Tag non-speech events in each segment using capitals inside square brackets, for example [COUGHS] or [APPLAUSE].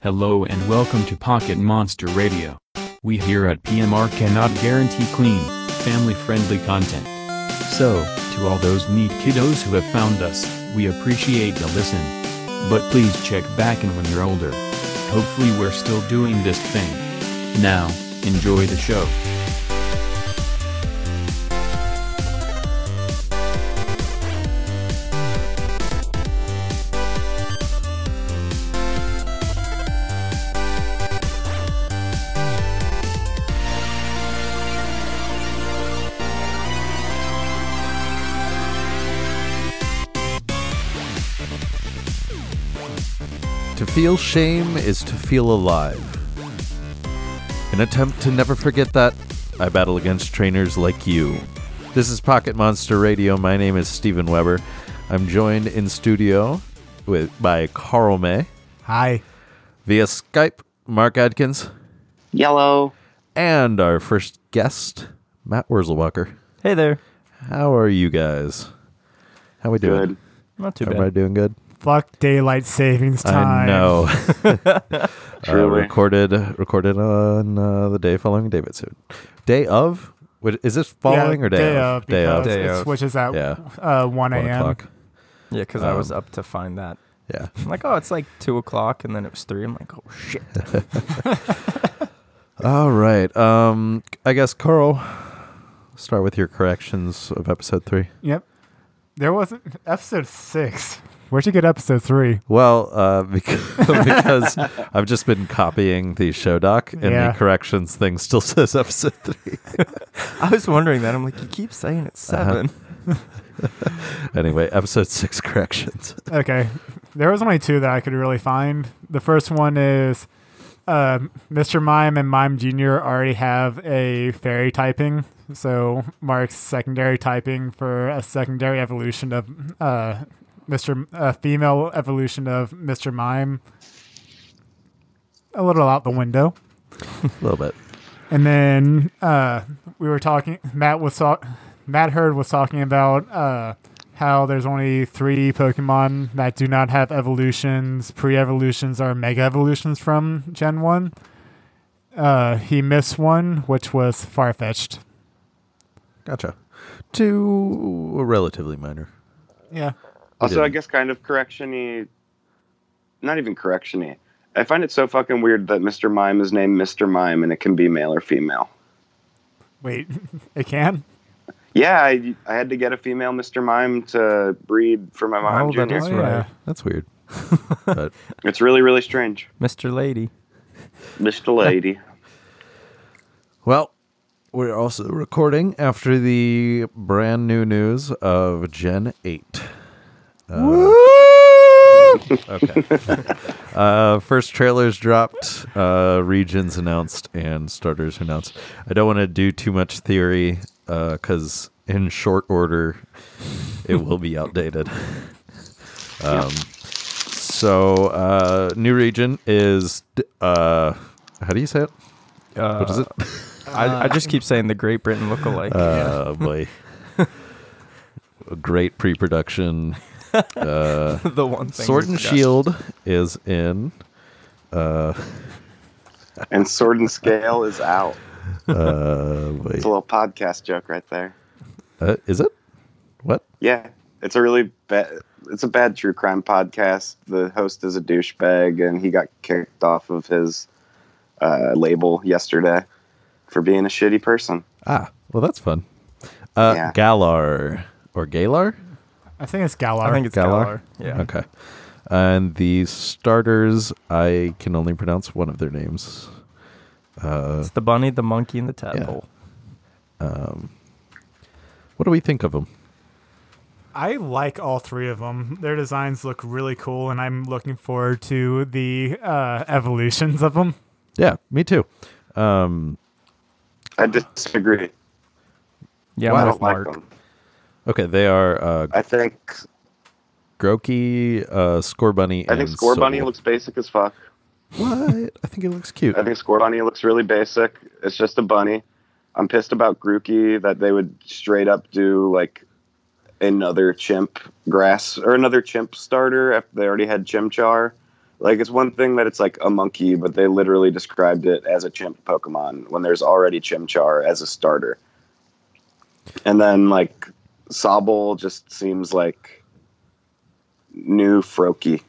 Hello and welcome to Pocket Monster Radio. We here at PMR cannot guarantee clean, family friendly content. So, to all those neat kiddos who have found us, we appreciate the listen. But please check back in when you're older. Hopefully, we're still doing this thing. Now, enjoy the show. Feel shame is to feel alive. An attempt to never forget that, I battle against trainers like you. This is Pocket Monster Radio. My name is Steven Weber. I'm joined in studio with by Carl May Hi. via Skype, Mark Adkins, Yellow. and our first guest, Matt Wurzelbacher. Hey there. How are you guys? How are we doing? Good. Not too bad. Everybody bad. doing good? Fuck daylight savings time. I know. [LAUGHS] uh, recorded recorded on uh, the day following David's suit. Day of? Wait, Is this following Yeah, or day, day of? of? Day of. Day it of. switches at Yeah. uh, 1 a.m. o'clock. Yeah, because I was Um, up to find that. Yeah. I'm like, oh, it's like two o'clock, and then it was three. I'm like, oh shit. [LAUGHS] All right. Um, I guess Carl, start with your corrections of episode three. Yep. There wasn't episode six. Where'd you get episode three? Well, uh, [LAUGHS] because, because I've just been copying the show doc, and Yeah. the corrections thing still says episode three. [LAUGHS] I was wondering that. I'm like, you keep saying it's Uh-huh. 7 [LAUGHS] anyway, episode six corrections. Okay. There was only two that I could really find. The first one is uh, Mr. Mime and Mime Jr. already have a fairy typing. So Mark's secondary typing for a secondary evolution of uh, Mr. Uh, female evolution of Mr. Mime. A little out the window. [LAUGHS] A little bit. And then uh, we were talking. Matt was talk. Matt Hurd was talking about uh, how there's only three Pokemon that do not have evolutions. Pre-evolutions are Mega Evolutions from Gen One. Uh, he missed one, which was Farfetch'd. Gotcha. Two relatively minor. Yeah. Also. I guess kind of correctiony, not even correctiony. I find it so fucking weird that Mr. Mime is named Mr. Mime and it can be male or female. Wait, [LAUGHS] it can? Yeah, I, I had to get a female Mr. Mime to breed for my mom. Oh, that's oh, right. Yeah. That's weird. [LAUGHS] but it's really, really strange. Mr. Lady. Mr. Lady. [LAUGHS] well, we're also recording after the brand new news of Gen 8 okay. [LAUGHS] uh, first trailers dropped, uh, regions announced, and starters announced. I don't want to do too much theory because in short order, it will be outdated. [LAUGHS] Um, so, uh, new region is uh, how do you say it? Uh, What is it? I, I just keep saying the Great Britain lookalike. Uh, boy. A [LAUGHS] great pre-production. Uh, [LAUGHS] the one thing. Sword and. Shield is in. Uh, And Sword and Scale is out. uh, wait. It's a little podcast joke right there. Uh, is it? What? Yeah, it's a really bad. It's a bad true crime podcast. The host is a douchebag, and he got kicked off of his uh, label yesterday for being a shitty person. Ah, well, that's fun. Uh, Yeah. Galar or Galar? I think it's Galar. I think it's Galar? Galar. Yeah. Okay. And the starters, I can only pronounce one of their names. Uh, It's the bunny, the monkey, and the tadpole. um, what do we think of them? I like all three of them. Their designs look really cool, and I'm looking forward to the uh, evolutions of them. Yeah, me too. Um, I disagree. Yeah, I I'm don't with like Mark. them. Okay, they are uh, I think Grookey, uh, Scorbunny, I think Scorbunny looks basic as fuck. What? I think it looks cute. I think Scorbunny looks really basic. It's just a bunny. I'm pissed about Grookey that they would straight up do like another chimp grass or another chimp starter if they already had Chimchar. Like it's one thing that it's like a monkey, but they literally described it as a chimp Pokemon when there's already Chimchar as a starter. And then like Sobble just seems like new Froakie.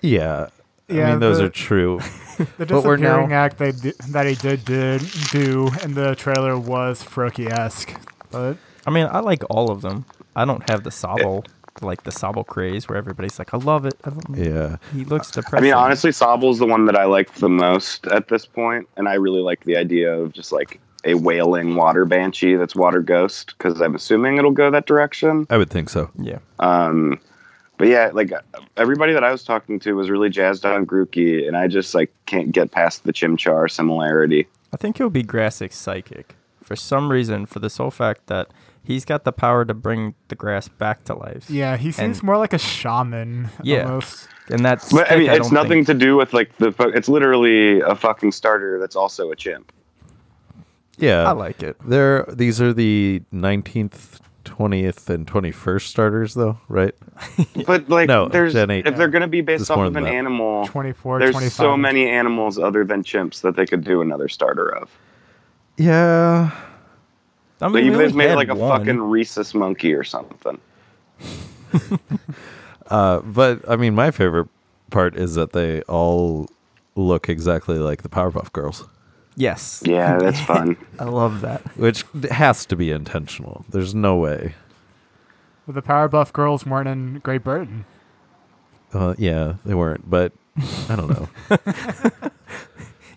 Yeah. I mean, those the- are true. [LAUGHS] The But we're now- disappearing act they di- that he did, did do in the trailer was Froakie esque, but I mean, I like all of them. I don't have the Sobble, like the Sobble craze where everybody's like, I love it. I don't, Yeah. He looks depressing. I mean, honestly, Sobble's the one that I like the most at this point, and I really like the idea of just like a wailing water banshee that's water ghost because I'm assuming it'll go that direction. I would think so. Yeah. Um, but yeah, like everybody that I was talking to was really jazzed on Grookey, and I just like can't get past the Chimchar similarity. I think he'll be Grassic psychic. For some reason, for the sole fact that he's got the power to bring the grass back to life. yeah, he seems And- more like a shaman. Yeah. almost. And that's. But I mean, it's don't nothing think- to do with like the. It's literally a fucking starter that's also a chimp. Yeah. I like it. They're, these are the 19th, 20th, and 21st starters, though, right? [LAUGHS] But like, No, there's Gen 8. if they're gonna be based off of an that. animal, 24, there's 25. so many animals other than chimps that they could do another starter of. Yeah. I mean, But we you guys made like a one. fucking rhesus monkey or something. [LAUGHS] Uh, but I mean, my favorite part is that they all look exactly like the Powerpuff Girls, Yes. Yeah, that's [LAUGHS] fun. I love that. which has to be intentional. There's no way. But the Powerpuff Girls weren't in Great Britain. Uh, yeah, they weren't, but I don't know. [LAUGHS]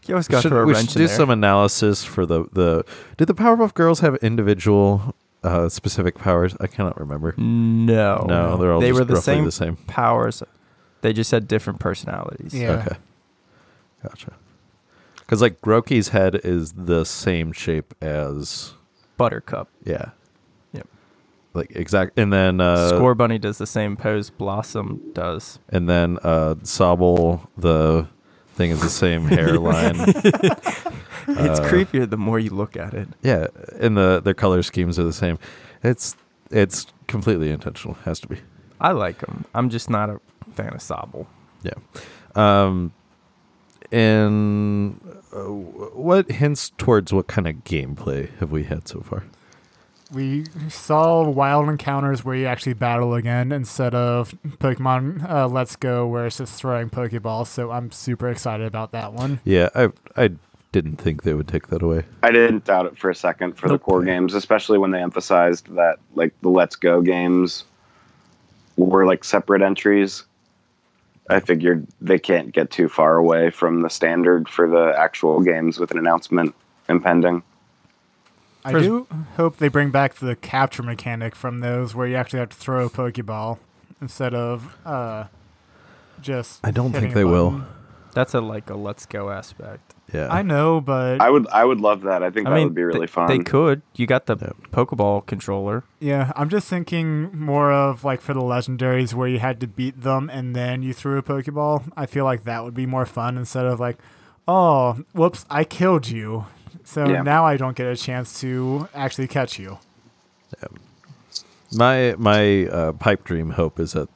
You always got should, to throw a we wrench should in do there. some analysis for the the. Did the Powerpuff Girls have individual uh, specific powers? I cannot remember. No. No, they're all they just were the roughly same, the same. powers. They just had different personalities. Yeah. Okay, gotcha. Because like Grookey's head is the same shape as Buttercup. yeah, Yep. like exact. And then uh, Scorbunny does the same pose Blossom does. and then uh, Sobble the thing is the same [LAUGHS] hairline. [LAUGHS] it's Uh, creepier the more you look at it. Yeah, and the their color schemes are the same. It's it's completely intentional. Has to be. I like them. I'm just not a fan of Sobble. Yeah. Um. And what hints towards what kind of gameplay have we had so far? We saw wild encounters where you actually battle again instead of Pokemon uh, Let's Go, where it's just throwing Pokeballs. So I'm super excited about that one. Yeah, I I didn't think they would take that away. I didn't doubt it for a second for Nope. the core games, especially when they emphasized that like the Let's Go games were like separate entries. I figured they can't get too far away from the standard for the actual games with an announcement impending. I do hope they bring back the capture mechanic from those, where you actually have to throw a Pokeball instead of uh, just. I don't think a they will. That's a like a let's go aspect. Yeah. I know, but I would I would love that. I think I that mean, would be really they, fun. They could. You got the Yep. Pokeball controller. yeah, I'm just thinking more of like for the legendaries where you had to beat them and then you threw a Pokeball. I feel like that would be more fun instead of like, oh, whoops, I killed you. So Yeah. now I don't get a chance to actually catch you. My my uh, pipe dream hope is that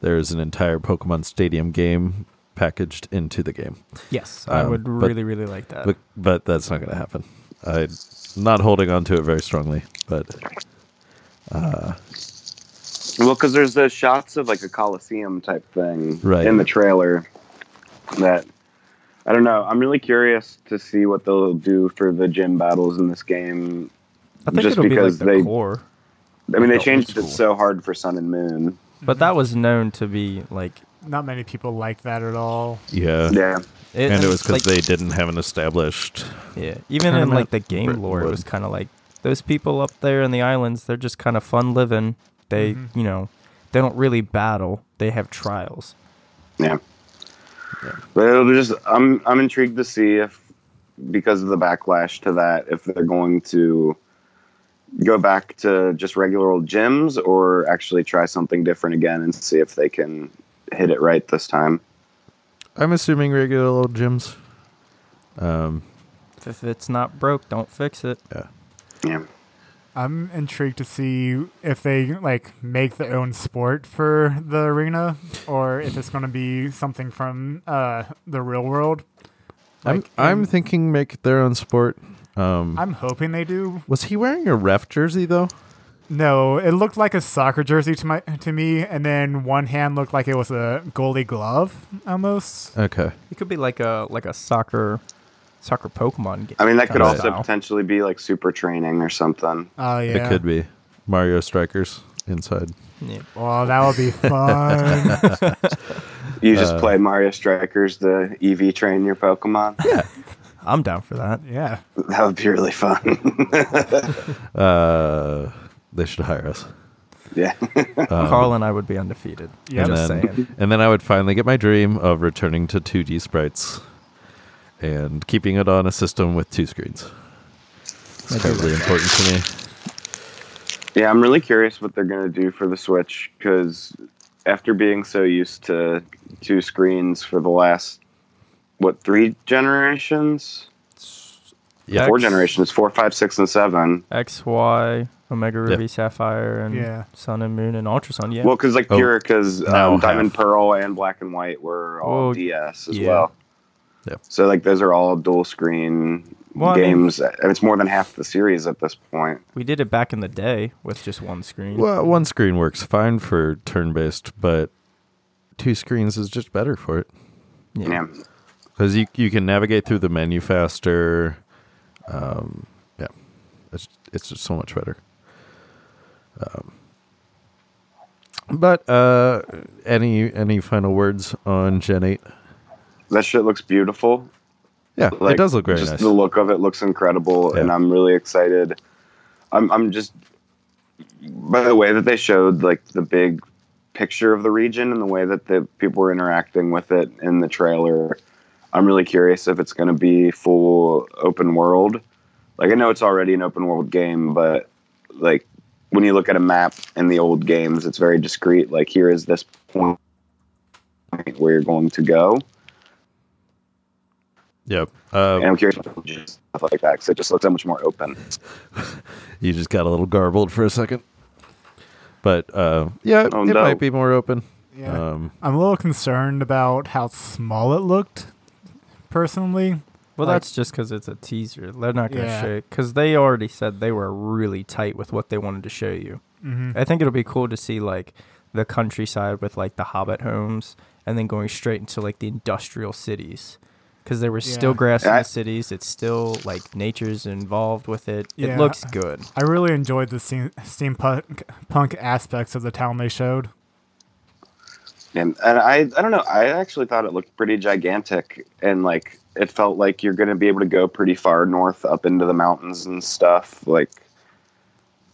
there's an entire Pokemon Stadium game packaged into the game, Yes, I Um, would but- really, really like that. but but that's not going to happen. I'm not holding on to it very strongly, but Uh, Well, because there's the shots of like a coliseum type thing Right. in the trailer that I don't know. I'm really curious to see what they'll do for the gym battles in this game. I think just it'll be like because the they- core. I mean, they Old changed it so hard for Sun and Moon. But that was known to be like Not many people like that at all. yeah. Yeah, it, And it was because like, they didn't have an established. Yeah, even in like the game Britain lore, it was kind of like those people up there in the islands. They're just kind of fun living. They, Mhm. you know, they don't really battle. They have trials. yeah. But it'll just I'm I'm intrigued to see if because of the backlash to that if they're going to go back to just regular old gyms or actually try something different again and see if they can hit it right this time. I'm assuming regular old gyms. Um, If it's not broke, don't fix it. yeah. Yeah. I'm intrigued to see if they like make their own sport for the arena, or if it's going to be something from uh, the real world. I'm I'm in- thinking make their own sport. Um, I'm hoping they do. was he wearing a ref jersey though? No, it looked like a soccer jersey to my to me, and then one hand looked like it was a goalie glove almost. Okay. It could be like a like a soccer soccer Pokemon game. I mean, that could also style. potentially be like super training or something. Oh yeah, It could be Mario Strikers inside. Yeah. Well, that would be fun. You just Uh, play Mario Strikers the EV train your Pokemon. [LAUGHS] Yeah. I'm down for that. yeah. That would be really fun. [LAUGHS] Uh, they should hire us. yeah. [LAUGHS] Um, Carl and I would be undefeated. Yep. Just and then, saying. and then I would finally get my dream of returning to 2D sprites and keeping it on a system with two screens. It's terribly important to me. Yeah, I'm really curious what they're going to do for the Switch because after being so used to two screens for the last, what, three generations? Yeah. Four X- generations, four, five, six, and seven. X, Y, Omega Yeah. Ruby, Sapphire, and Yeah. Sun and Moon and Ultra Sun. Yeah. Well, because like Oh, pure, because um, Diamond half. Pearl and Black and White were all Oh, DS as yeah. well. Yep. So like those are all dual screen Well, I mean- games. and it's more than half the series at this point. we did it back in the day with just one screen. Well, one screen works fine for turn based, but two screens is just better for it. Yeah. Because you, you can navigate through the menu faster. Um, yeah. It's, it's just so much better. Um, but uh, any any final words on Gen 8? That shit looks beautiful. Yeah, Like, it does look very just nice. the look of it looks incredible, and I'm really excited. I'm I'm just by the way that they showed like the big picture of the region and the way that the people were interacting with it in the trailer. I'm really curious if it's going to be full open world. Like I know it's already an open world game, but like when you look at a map in the old games, it's very discrete. Like here is this point where you're going to go. Yep. Uh, And I'm curious about stuff like that because it just looks so much more open. [LAUGHS] you just got a little garbled for a second. But uh, yeah, Oh, it no. might be more open. Yeah. Um, I'm a little concerned about how small it looked. Personally, Well, Like- that's just because it's a teaser. They're not going to Yeah. show it because they already said they were really tight with what they wanted to show you. hmm I think it'll be cool to see like the countryside with like the Hobbit homes, and then going straight into like the industrial cities, because there was still Yeah. grass in the cities. It's still like nature's involved with it. Yeah. It looks good. I really enjoyed the steam, steampunk punk aspects of the town they showed. And, and I, I don't know. I actually thought it looked pretty gigantic, and like it felt like you're going to be able to go pretty far north up into the mountains and stuff. Like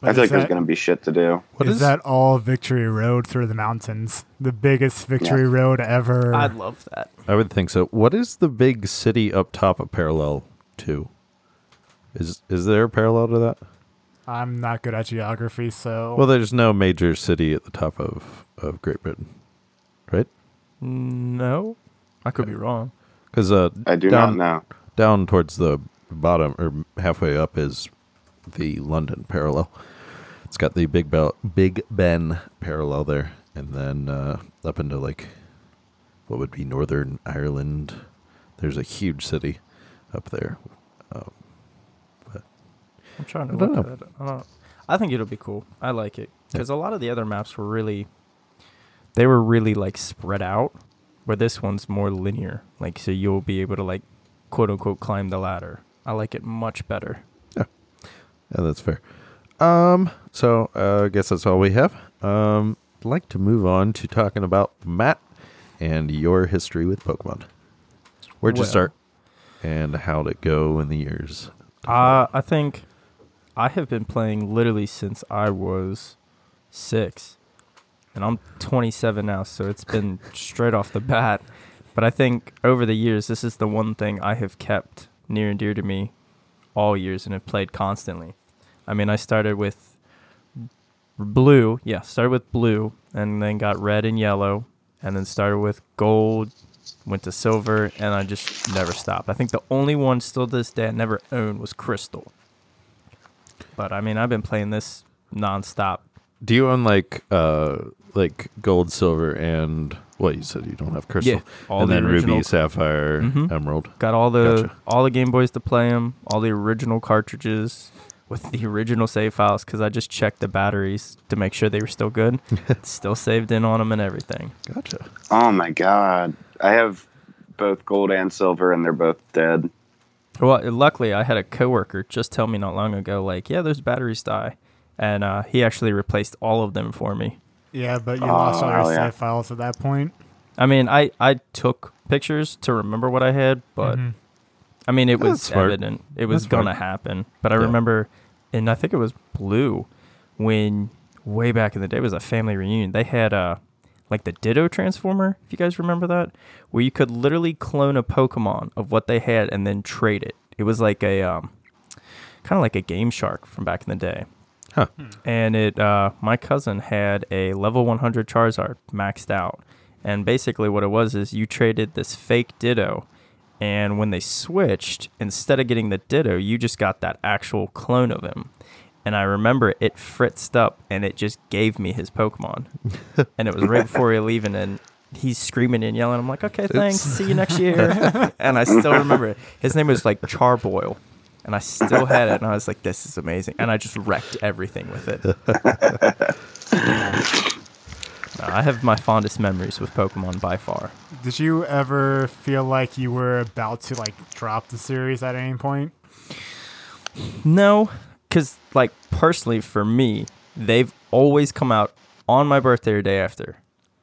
I feel like is there's going to be shit to do. what is is that all Victory Road through the mountains? The biggest Victory Road ever. I'd love that. I would think so. What is the big city up top of Parallel Two? Is is there a parallel to that? I'm not good at geography, so Well, there's no major city at the top of, of Great Britain, right? Mm, no, I could be wrong. Because uh, I do down, not know. down towards the bottom or halfway up is the London parallel. It's got the Big Bell, Big Ben parallel there, and then uh, up into like what would be Northern Ireland. There's a huge city up there. Um, I'm trying to I don't look know. at it. I, don't, I think it'll be cool. I like it because a lot of the other maps were really, they were really like spread out, where this one's more linear. Like so, you'll be able to like, quote unquote, climb the ladder. I like it much better. Yeah, yeah, that's fair. Um, so uh, I guess that's all we have. Um, I'd like to move on to talking about Matt and your history with Pokemon. Where'd you start, and how'd it go in the years? Uh, I think I have been playing literally since I was six, and I'm 27 now, so it's been straight off the bat. But I think over the years, this is the one thing I have kept near and dear to me all years and have played constantly. I mean, I started with blue, yeah, started with blue, and then got red and yellow, and then started with gold, went to silver, and I just never stopped. I think the only one still to this day I never owned was crystal. But I mean, I've been playing this nonstop. Do you own like uh like gold, silver, and what you said you don't have crystal? Yeah, all and the then original. ruby, sapphire, Mhm. emerald. Got all the Gotcha. all the Game Boys to play them, all the original cartridges with the original save files because I just checked the batteries to make sure they were still good. [LAUGHS] still saved in on them and everything. Gotcha. Oh my god. I have both gold and silver and they're both dead. Well, luckily, I had a coworker just tell me not long ago, like, yeah, those batteries die, and uh, he actually replaced all of them for me. Yeah, but you Oh, lost all your hell yeah. save files at that point. I mean, I I took pictures to remember what I had, but Mhm. I mean, it That's was smart. evident it was That's gonna happen. But I Yeah. remember, and I think it was Blue, when way back in the day it was a family reunion. They had a like the Ditto transformer. If you guys remember that, where you could literally clone a Pokemon of what they had and then trade it. It was like a um, kind of like a Game Shark from back in the day. Huh. And it, uh, my cousin had a level 100 Charizard maxed out, and basically what it was is you traded this fake Ditto, and when they switched, instead of getting the Ditto, you just got that actual clone of him. And I remember it fritzed up, and it just gave me his Pokemon, [LAUGHS] and it was right before he leaving, and he's screaming and yelling. I'm like, okay, thanks, see you next year. [LAUGHS] and I still remember it. His name was like Charboil. And I still had it, and I was like, "This is amazing!" And I just wrecked everything with it. [LAUGHS] No, I have my fondest memories with Pokemon by far. Did you ever feel like you were about to like drop the series at any point? No, because like personally for me, they've always come out on my birthday or day after.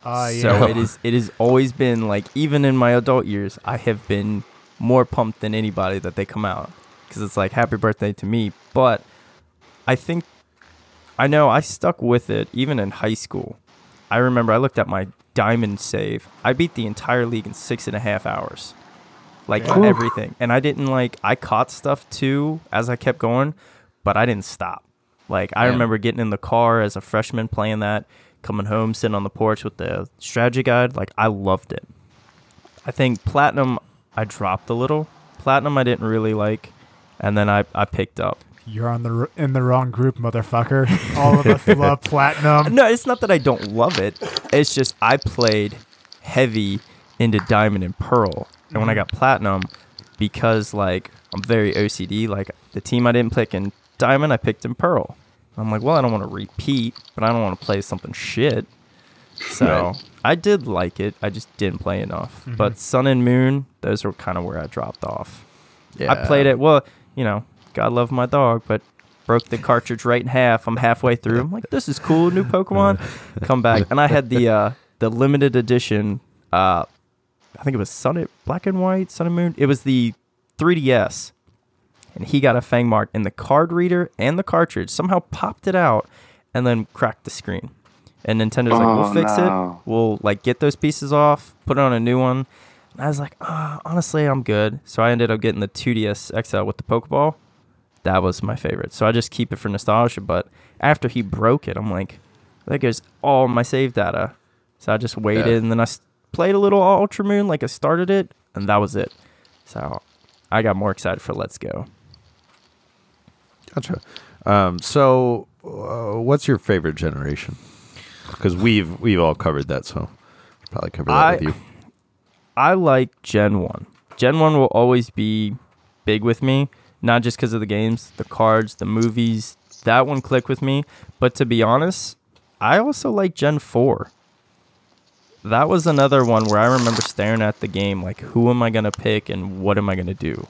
Uh, yeah. So it is. It has always been like even in my adult years, I have been more pumped than anybody that they come out because it's like happy birthday to me. But I think I know I stuck with it even in high school. I remember I looked at my diamond save. I beat the entire league in six and a half hours, like Damn. everything. And I didn't like I caught stuff too as I kept going, but I didn't stop. Like I Yeah. remember getting in the car as a freshman playing that, coming home sitting on the porch with the strategy guide. Like I loved it. I think platinum I dropped a little. Platinum I didn't really like, and then I I picked up. You're on the r- in the wrong group, motherfucker. All of us [LAUGHS] love platinum. No, it's not that I don't love it. It's just I played heavy into diamond and pearl, and when I mm-hmm. got platinum, because like I'm very OCD. Like the team I didn't pick in diamond, I picked in pearl. I'm like, well, I don't want to repeat, but I don't want to play something shit. So Right. I did like it. I just didn't play enough. But mm-hmm. Sun and Moon, those were kind of where I dropped off. Yeah. I played it. Well, you know, God love my dog, but broke the cartridge right in half. I'm halfway through. I'm like, this is cool, new Pokemon. Come back, and I had the uh, the limited edition. Uh, I think it was Sun, Black and White, Sun and Moon. It was the 3DS, and he got a Fang mark, and the card reader and the cartridge somehow popped it out, and then cracked the screen. And Nintendo's like, Oh, we'll fix no. it. We'll like get those pieces off, put on a new one. And I was like, ah, honestly, I'm good. So I ended up getting the 2DS XL with the Pokeball. That was my favorite. So I just keep it for nostalgia. But after he broke it, I'm like, that goes all my save data. So I just waited Yeah. and then I played a little Ultra Moon, like I started it, and that was it. So I got more excited for Let's Go. Gotcha. Um, so, uh, what's your favorite generation? Because we've we've all covered that, so probably cover that I- with you. I like Gen 1. Gen 1 will always be big with me, not just because of the games, the cards, the movies. That one clicked with me. But to be honest, I also like Gen 4. That was another one where I remember staring at the game like, who am I going to pick and what am I going to do?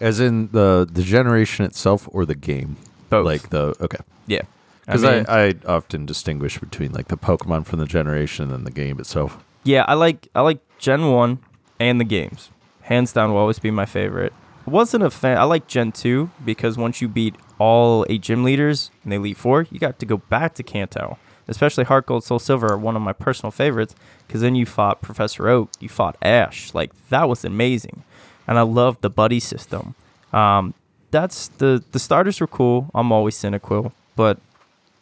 As in the the generation itself or the game? Both. Like the okay. yeah. Because mean- I, I, often distinguish between like the Pokemon from the generation and the game itself. Yeah, I like I like Gen One and the games. Hands down, will always be my favorite. Wasn't a fan. I like Gen Two because once you beat all eight gym leaders in the Elite Four, you got to go back to Kanto. Especially Heart Gold, Soul Silver are one of my personal favorites because then you fought Professor Oak, you fought Ash. Like that was amazing, and I love the buddy system. Um, that's the the starters were cool. I'm always cynical, but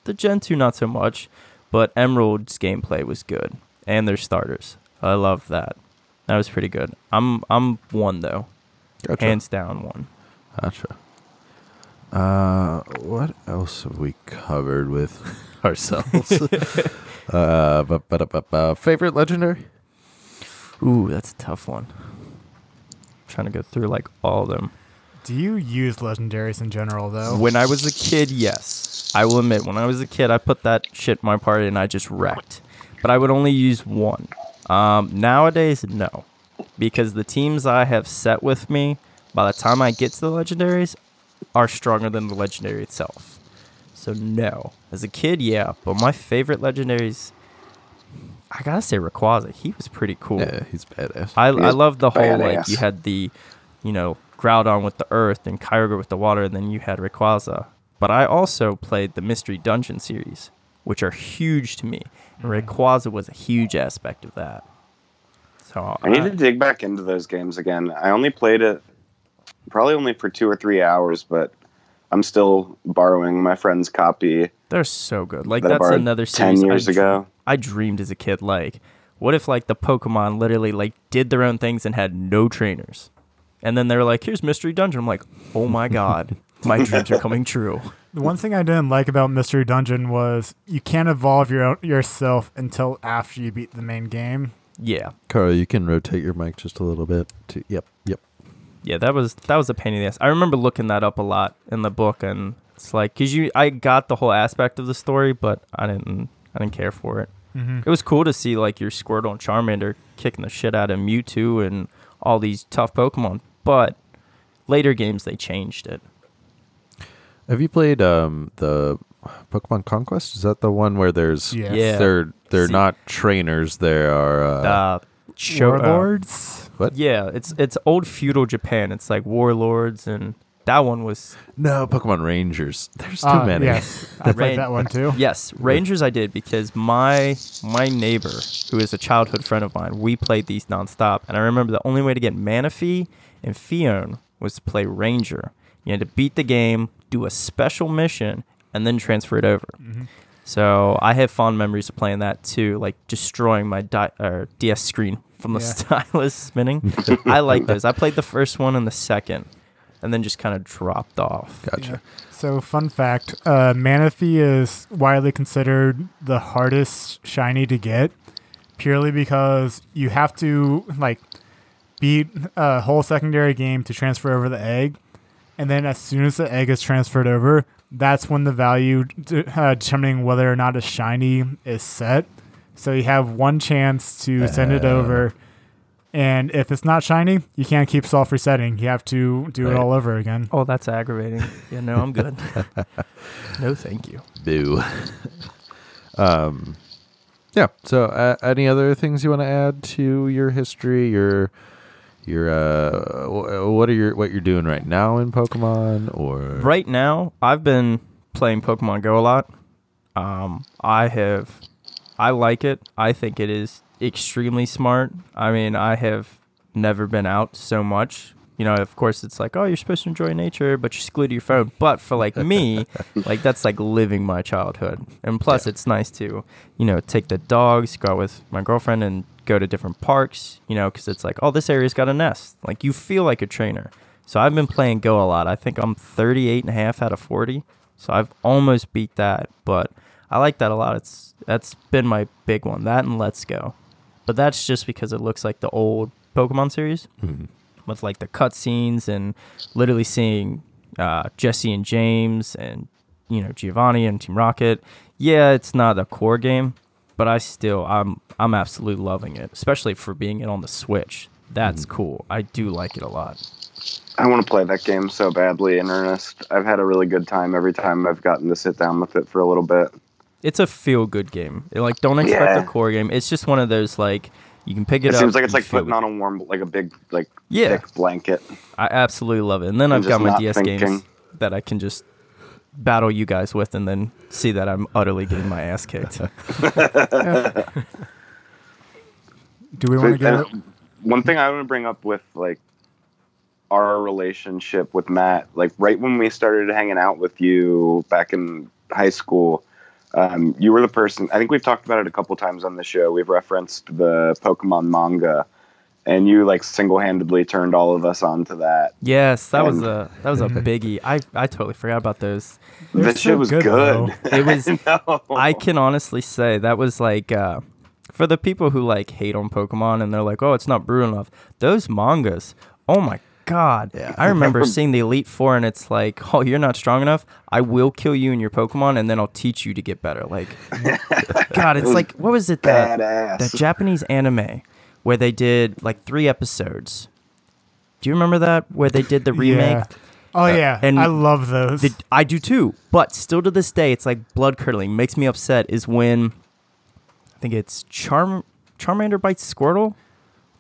the Gen 2 not so much, but Emerald's gameplay was good and their starters. I love that. That was pretty good. I'm I'm one though. Gotcha. Hands down one. Gotcha. Uh, what else have we covered with [LAUGHS] ourselves? [LAUGHS] uh, but, but, but, uh, favorite legendary? Ooh, that's a tough one. trying to go through like all of them. Do you use legendaries in general though? When I was a kid, yes. I will admit, when I was a kid, I put that shit in my party and I just wrecked. But I would only use one. Um, nowadays, no. Because the teams I have set with me, by the time I get to the legendaries, are stronger than the legendary itself. So, no. As a kid, yeah. But my favorite legendaries, I gotta say Rayquaza. He was pretty cool. Yeah, he's badass. I, He I love the whole like badass. you had the, you know, Groudon with the earth and Kyogre with the water, and then you had Rayquaza. But I also played the Mystery Dungeon series, which are huge to me. Rayquaza was a huge aspect of that. So I need to uh, dig back into those games again. I only played it probably only for two or three hours, but I'm still borrowing my friend's copy they're so good. Like that that's another ten series I years dr- ago. I dreamed as a kid. Like, what if like the Pokemon literally like did their own things and had no trainers, and then they were like, "Here's Mystery Dungeon." I'm like, "Oh my god, my dreams are coming true." [LAUGHS] The one thing I didn't like about Mystery Dungeon was you can't evolve your own, yourself until after you beat the main game. Yeah, Carl, you can rotate your mic just a little bit. To, yep, yep. yeah, that was that was a pain in the ass. I remember looking that up a lot in the book, and it's like because you, I got the whole aspect of the story, but I didn't, I didn't care for it. Mm-hmm. It was cool to see like your Squirtle and Charmander kicking the shit out of Mewtwo and all these tough Pokemon, but later games they changed it. Have you played um the Pokemon Conquest? Is that the one where there's Yes. Yeah. they're they're See- not trainers, they are uh, Uh, show, uh, Warlords. what? yeah, it's it's old feudal Japan. It's like warlords, and that one was No, Pokemon Rangers. There's too Ah, many. Yes, I played that one too. [LAUGHS] yes, Rangers. I did because my my neighbor, who is a childhood friend of mine, we played these nonstop, and I remember the only way to get Manaphy and Phione was to play Ranger. You had to beat the game, do a special mission, and then transfer it over. Mhm. So I have fond memories of playing that too, like destroying my di- or DS screen from the Yeah. [LAUGHS] stylus spinning. I like those. I played the first one and the second, and then just kind of dropped off. Gotcha. Yeah. So, fun fact: uh, Manaphy is widely considered the hardest shiny to get, purely because you have to like beat a whole secondary game to transfer over the egg, and then as soon as the egg is transferred over, that's when the value de- uh, determining whether or not a shiny is set. So you have one chance to send it over. And if it's not shiny, you can't keep self resetting. You have to do Right. it all over again. Oh, that's aggravating. Yeah, no, I'm good. [LAUGHS] no, thank you. Boo. [LAUGHS] um, yeah. So, uh, any other things you want to add to your history? Your, your, uh, what are your what you're doing right now in Pokemon? Or Right now, I've been playing Pokemon Go a lot. Um, I have, I like it. I think it is extremely smart. I mean, I have never been out so much. You know, of course, it's like, oh, you're supposed to enjoy nature, but you're glued to your phone. But for like me, [LAUGHS] like that's like living my childhood. And plus, it's nice to, you know, take the dogs, go out with my girlfriend, and go to different parks. You know, because it's like, oh, this area's got a nest. Like you feel like a trainer. So I've been playing Go a lot. I think I'm 38 and a half out of 40. So I've almost beat that, but I like that a lot. It's that's been my big one. That and Let's Go. But that's just because it looks like the old Pokemon series Mhm. with like the cutscenes and literally seeing uh, Jesse and James and you know Giovanni and Team Rocket. Yeah, it's not a core game, but I still I'm I'm absolutely loving it, especially for being it on the Switch. That's mm-hmm. cool. I do like it a lot. I want to play that game so badly in earnest. I've had a really good time every time I've gotten to sit down with it for a little bit. It's a feel good game. Like don't expect Yeah. a core game. It's just one of those like you can pick it, up. It, up. seems like it's like putting it. on a warm, like a big, like Yeah. thick blanket. I absolutely love it. And then I'm I've got my not DS games that I can just battle you guys with and then see that I'm utterly getting my ass kicked. [LAUGHS] Do we want to get And one thing I want to bring up with like our relationship with Matt, like right when we started hanging out with you back in high school, um, you were the person. I think we've talked about it a couple times on the show. We've referenced the Pokemon manga, and you like single-handedly turned all of us onto that. Yes, that was a that was a [LAUGHS] biggie. I I totally forgot about those. They're That so shit was good, good. It was. [LAUGHS] no. I can honestly say that was like uh, for the people who like hate on Pokemon and they're like, oh, it's not brutal enough. Those mangas, oh my god! Yeah. I remember seeing the Elite Four and it's like, [LAUGHS] oh, you're not strong enough. I will kill you and your Pokemon and then I'll teach you to get better. Like, God, it's was like what was it that badass. that Japanese anime where they did like three episodes. Do you remember that where they did the remake? Yeah. Oh yeah, and I love those. The, I do too, but still to this day, it's like blood curdling. Makes me upset. Is when I think it's Charm Charmander bites Squirtle.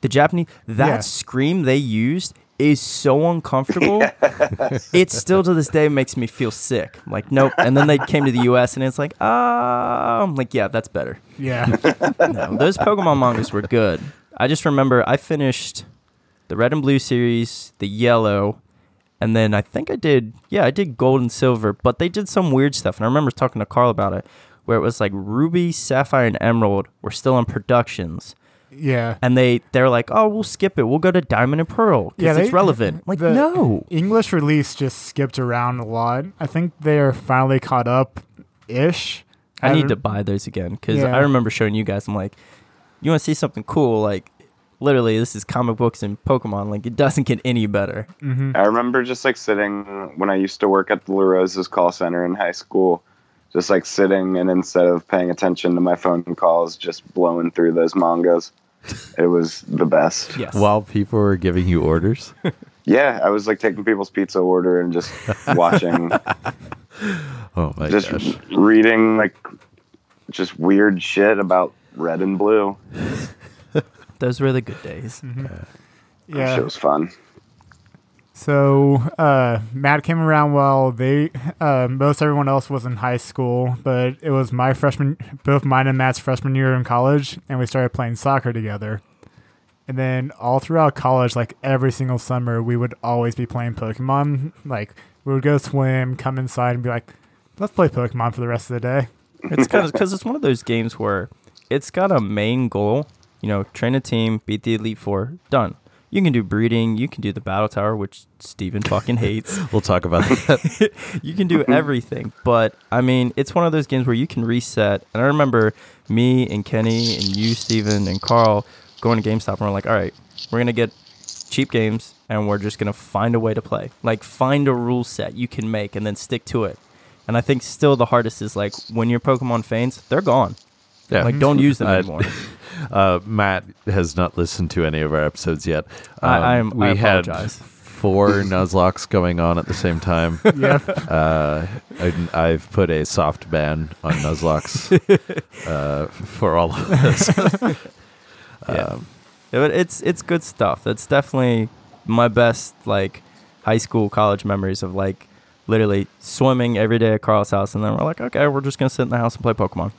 The Japanese that Yeah. scream they used is so uncomfortable. [LAUGHS] it still to this day makes me feel sick. I'm like nope. And then they came to the U.S. and it's like ah, I'm like yeah, that's better. yeah, [LAUGHS] No, those Pokemon mangas were good. I just remember I finished the Red and Blue series, the Yellow, and then I think I did, yeah, I did Gold and Silver, but they did some weird stuff. And I remember talking to Carl about it, where it was like Ruby, Sapphire, and Emerald were still in productions. yeah. And they, they're like, oh, we'll skip it. We'll go to Diamond and Pearl because Yeah, it's relevant. Like, the no. English release just skipped around a lot. I think they are finally caught up, ish. I need to buy those again because Yeah. I remember showing you guys, I'm like, you want to see something cool? Like, literally, this is comic books and Pokemon. Like, it doesn't get any better. hmm I remember just like sitting when I used to work at the La Rosa's call center in high school, just like sitting and instead of paying attention to my phone calls, just blowing through those mangas. It was the best. Yes. While people were giving you orders. [LAUGHS] Yeah, I was like taking people's pizza order and just watching, [LAUGHS] Oh my just gosh. reading like just weird shit about red and blue. [LAUGHS] those were the good days. That Yeah. shit was fun. So uh, Matt came around while they uh, most everyone else was in high school, but it was my freshman, both mine and Matt's freshman year in college, and we started playing soccer together. And then all throughout college, like every single summer, we would always be playing Pokemon. Like we would go swim, come inside, and be like, "Let's play Pokemon for the rest of the day." It's kind of because it's one of those games where it's got a main goal. You know, train a team, beat the elite four, done. You can do breeding. You can do the battle tower, which Steven fucking [LAUGHS] hates. We'll talk about that. [LAUGHS] you can do everything. But I mean, it's one of those games where you can reset. And I remember me and Kenny and you, Steven, and Carl going to GameStop and we're like, all right, we're gonna get cheap games and we're just gonna find a way to play. Like find a rule set you can make and then stick to it. And I think still the hardest is like when your Pokemon faints, they're gone. Yeah. Like don't [LAUGHS] use them anymore. [LAUGHS] Uh, Matt has not listened to any of our episodes yet. Um, I- I am- we I had apologize. four [LAUGHS] Nuzlockes going on at the same time. Yep. Uh, I've put a soft ban on Nuzlocke uh, for all of us. Yeah. It- it's it's good stuff. That's definitely my best like high school college memories of like literally swimming every day at Carl's house and then we're like, okay, we're just gonna sit in the house and play Pokemon.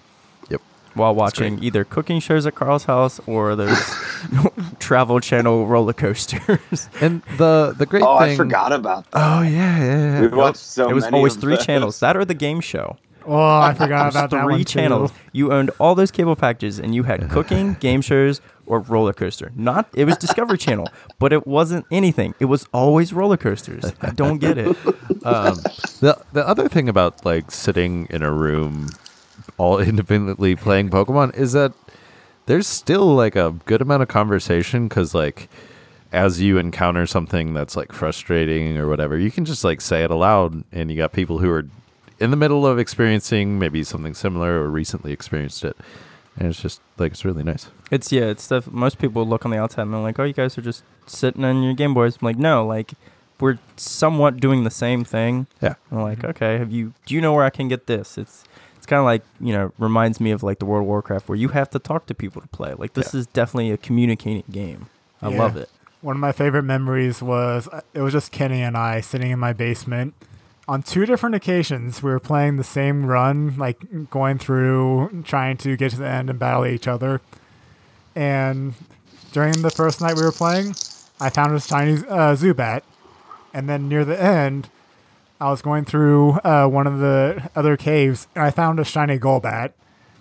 Yep. While watching either cooking shows at Carl's house or those [LAUGHS] travel channel roller coasters. [LAUGHS] And the the great Oh, thing. I forgot about that. Oh yeah, yeah, yeah. We watched so it was many always of three those. channels. That or the game show. Oh, I [LAUGHS] forgot There's about that three channels. too. You owned all those cable packages, and you had cooking, game shows, or roller coaster. Not it was Discovery Channel, but it wasn't anything. It was always roller coasters. I don't get it. um, the the other thing about like sitting in a room all [LAUGHS] independently playing Pokemon is that there's still like a good amount of conversation because like as you encounter something that's like frustrating or whatever, you can just like say it aloud, and you got people who are in the middle of experiencing maybe something similar or recently experienced it, and it's just like it's really nice. It's yeah. It's stuff. Most people look on the outside and they're like, "Oh, you guys are just sitting on your Game Boys." I'm like, no, like we're somewhat doing the same thing. Yeah. And I'm like, okay, have you? Do you know where I can get this? It's it's kind of like you know reminds me of like the World of Warcraft where you have to talk to people to play. Like this is definitely a communicating game. I Yeah. love it. One of my favorite memories was uh, it was just Kenny and I sitting in my basement. On two different occasions, we were playing the same run, like going through, trying to get to the end and battle each other. And during the first night we were playing, I found a shiny uh, Zubat. And then near the end, I was going through uh, one of the other caves and I found a shiny Golbat.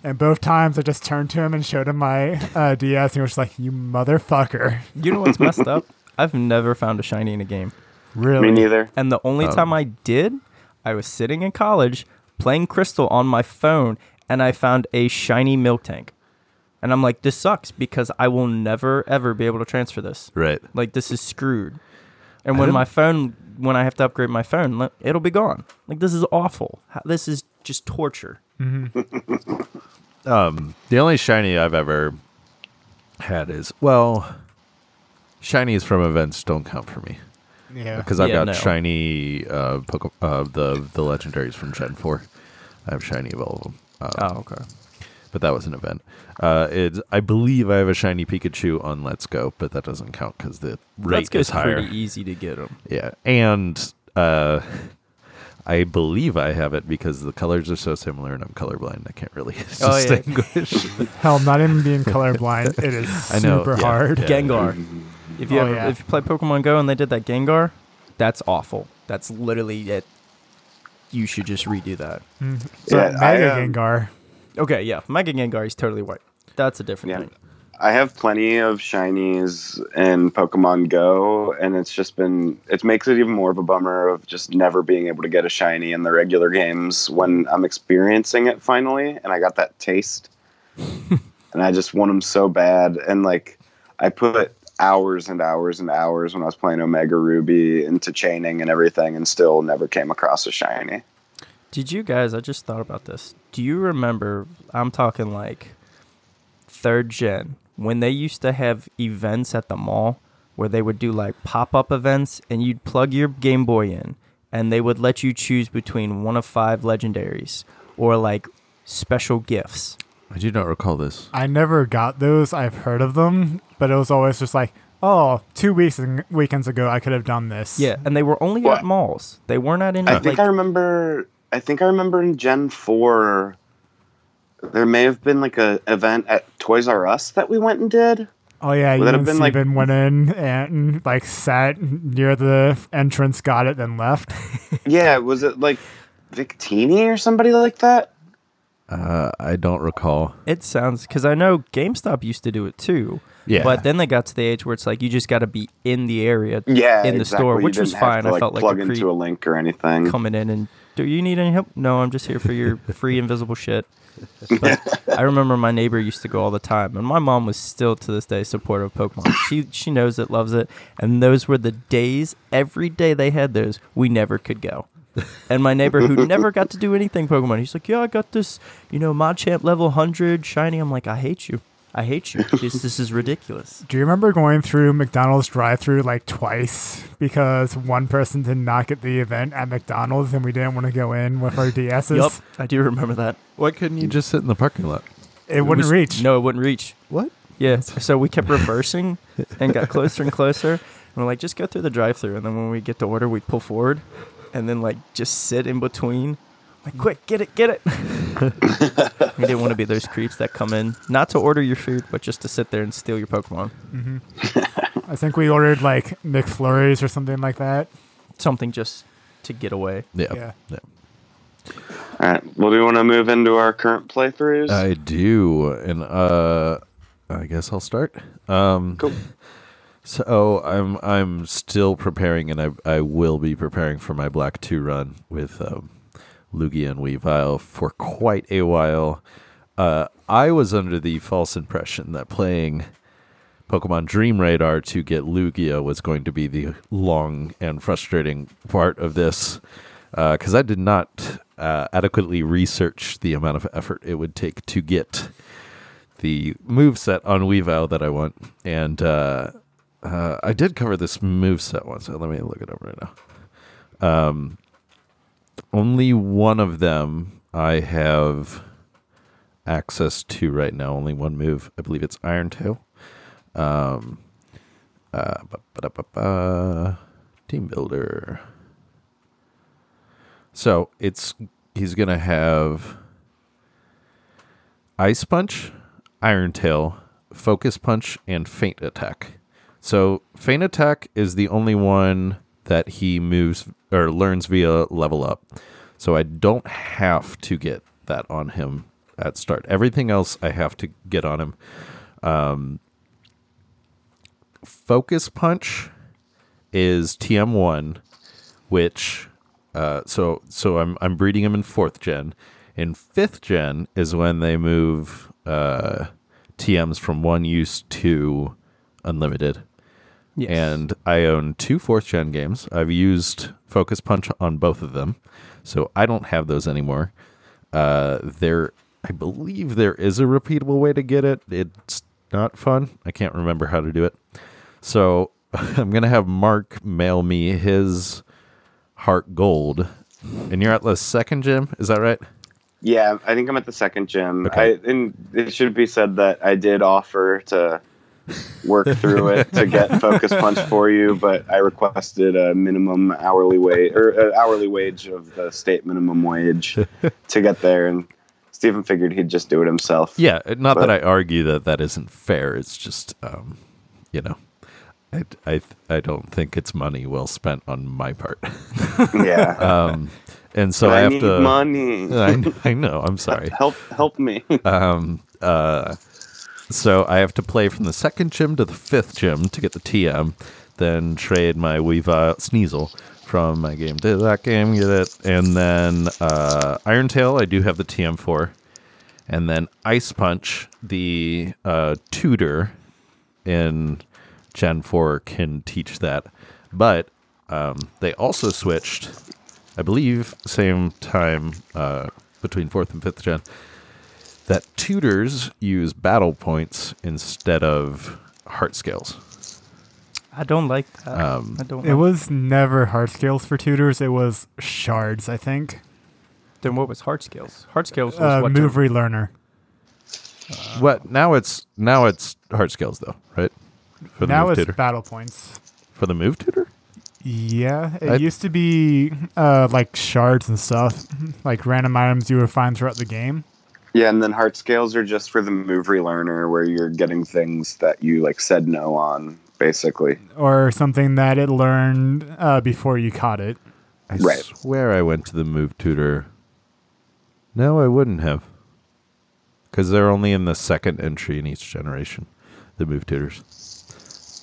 And both times I just turned to him and showed him my uh, [LAUGHS] DS, and he was just like, "You motherfucker!" You know what's messed up? I've never found a shiny in a game. Really? Me neither. And the only Um, time I did, I was sitting in college playing Crystal on my phone and I found a shiny Miltank. And I'm like, this sucks because I will never ever be able to transfer this. Right. Like this is screwed. And when my phone when I have to upgrade my phone, it'll be gone. Like this is awful. This is just torture. [LAUGHS] Um, the only shiny I've ever had is well, shinies from events don't count for me Yeah. because I've Yeah, got no. shiny uh, Poke- uh the the legendaries from Gen Four. I have shiny of all of them. Um, Oh, okay. But that was an event. Uh, it's I believe I have a shiny Pikachu on Let's Go, but that doesn't count because the rate Let's go is higher. pretty easy to get them. Yeah, and uh, I believe I have it because the colors are so similar, and I'm colorblind. I can't really [LAUGHS] Oh, yeah. distinguish. [LAUGHS] Hell, not even being colorblind, it is [LAUGHS] I know, super yeah, hard. yeah. Gengar. If you Oh, ever, yeah. if you play Pokemon Go and they did that Gengar, that's awful. That's literally it. You should just redo that. Mhm. Yeah, But I, Mega um, Gengar. Okay, yeah, Mega Gengar is totally white. That's a different Yeah. thing. I have plenty of shinies in Pokemon Go, and it's just been it makes it even more of a bummer of just never being able to get a shiny in the regular games when I'm experiencing it finally, and I got that taste, [LAUGHS] and I just want them so bad, and like I put hours and hours and hours when I was playing Omega Ruby into chaining and everything, and still never came across a shiny. Did you guys? I just thought about this. Do you remember? I'm talking like third gen when they used to have events at the mall where they would do like pop up events and you'd plug your Game Boy in and they would let you choose between one of five legendaries or like special gifts. I do not recall this. I never got those. I've heard of them, but it was always just like, oh, two weeks and weekends ago, I could have done this. Yeah, and they were only What? at malls. They weren't at any. I think like, I remember. I think I remember in Gen Four, there may have been like a event at Toys R Us that we went and did. Oh yeah, Would you that have and been, like- Steven went in and like sat near the entrance, got it, then left. [LAUGHS] Yeah, was it like Victini or somebody like that? Uh, I don't recall. It sounds because I know GameStop used to do it too. Yeah. But then they got to the age where it's like you just got to be in the area Yeah, in the exactly. store, which was fine. to, I like, felt like plug a into a link or anything. coming in and do you need any help? No, I'm just here for your free invisible shit. But I remember my neighbor used to go all the time, and my mom was still to this day supportive of Pokemon. She she knows it, loves it, and those were the days. Every day they had those, we never could go. And my neighbor who never got to do anything Pokemon, he's like, "Yeah, I got this, you know, Machamp level hundred shiny." I'm like, "I hate you, I hate you. This this is ridiculous." [LAUGHS] Do you remember going through McDonald's drive-through like twice because one person did not get the event at McDonald's and we didn't want to go in with our DSs? Yup, I do remember that. Why couldn't you just sit in the parking lot? It wouldn't was- reach. No, it wouldn't reach. What? Yeah, so we kept reversing and got closer and closer. And we're like, just go through the drive-through, and then when we get to order, we pull forward, and then like just sit in between. Like, quick, get it, get it. [LAUGHS] we didn't want to be those creeps that come in not to order your food, but just to sit there and steal your Pokemon. I think we ordered like McFlurries or something like that. Something just to get away. Yeah. Yeah. yeah. All right. Well, do we want to move into our current playthroughs? I do, and uh, I guess I'll start. Um, Cool. So I'm I'm still preparing, and I I will be preparing for my Black Two run with um, Lugia and Weavile for quite a while. Uh, I was under the false impression that playing Pokemon Dream Radar to get Lugia was going to be the long and frustrating part of this because I did not uh, adequately research the amount of effort it would take to get the move set on Weavile that I want, and uh, uh, I did cover this move set once. So let me look it up right now. Um, only one of them I have access to right now. Only one move. I believe it's Iron Tail. Um, uh. Team Builder. So it's he's gonna have Ice Punch, Iron Tail, Focus Punch, and Feint Attack. So Feint Attack is the only one that he moves or learns via level up. So I don't have to get that on him at start. Everything else I have to get on him. Um, Focus Punch is TM one, which uh, so so I'm I'm breeding him in fourth gen. In fifth gen is when they move uh, TMs from one use to unlimited. Yes. And I own two fourth gen games. I've used Focus Punch on both of them, so I don't have those anymore. Uh, there, I believe there is a repeatable way to get it. It's not fun. I can't remember how to do it. So [LAUGHS] I'm gonna have Mark mail me his heart gold, and you're at the second gym. Is that right? Yeah, I think I'm at the second gym. Okay. I, and it should be said that I did offer to work through it to get [LAUGHS] Focus Punch for you, but I requested a minimum hourly wage or an hourly wage of the state minimum wage to get there, and Stephen figured he'd just do it himself. Yeah. Not But- that I argue that that isn't fair. It's just, um, you know, I, I I don't think it's money well spent on my part. [LAUGHS] yeah. [LAUGHS] Um, and so I, I, have need to. money. I, I know. I'm sorry. Help, help me. Um, uh, so I have to play from the second gym to the fifth gym to get the TM, then trade my Weavile Sneasel from my game to that game, get it, and then uh, Iron Tail I do have the TM for, and then Ice Punch the uh, tutor in Gen Four can teach that, but um, they also switched, I believe, same time uh, between fourth and fifth gen that tutors use battle points instead of heart scales. I don't like that. Um, I don't. It like- was never heart scales for tutors. It was shards, I think. Then what was heart scales? Heart scales was Uh, what? move relearner. what now? It's now it's heart scales though, right? For the Now move it's tutor. battle points. For the move tutor. Yeah, it I- used to be uh, like shards and stuff, [LAUGHS] like random items you would find throughout the game. Yeah, and then heart scales are just for the move relearner where you're getting things that you like said no on, basically. or something that it learned uh, before you caught it. I Right. swear I went to the move tutor. No, I wouldn't have. Because they're only in the second entry in each generation, the move tutors.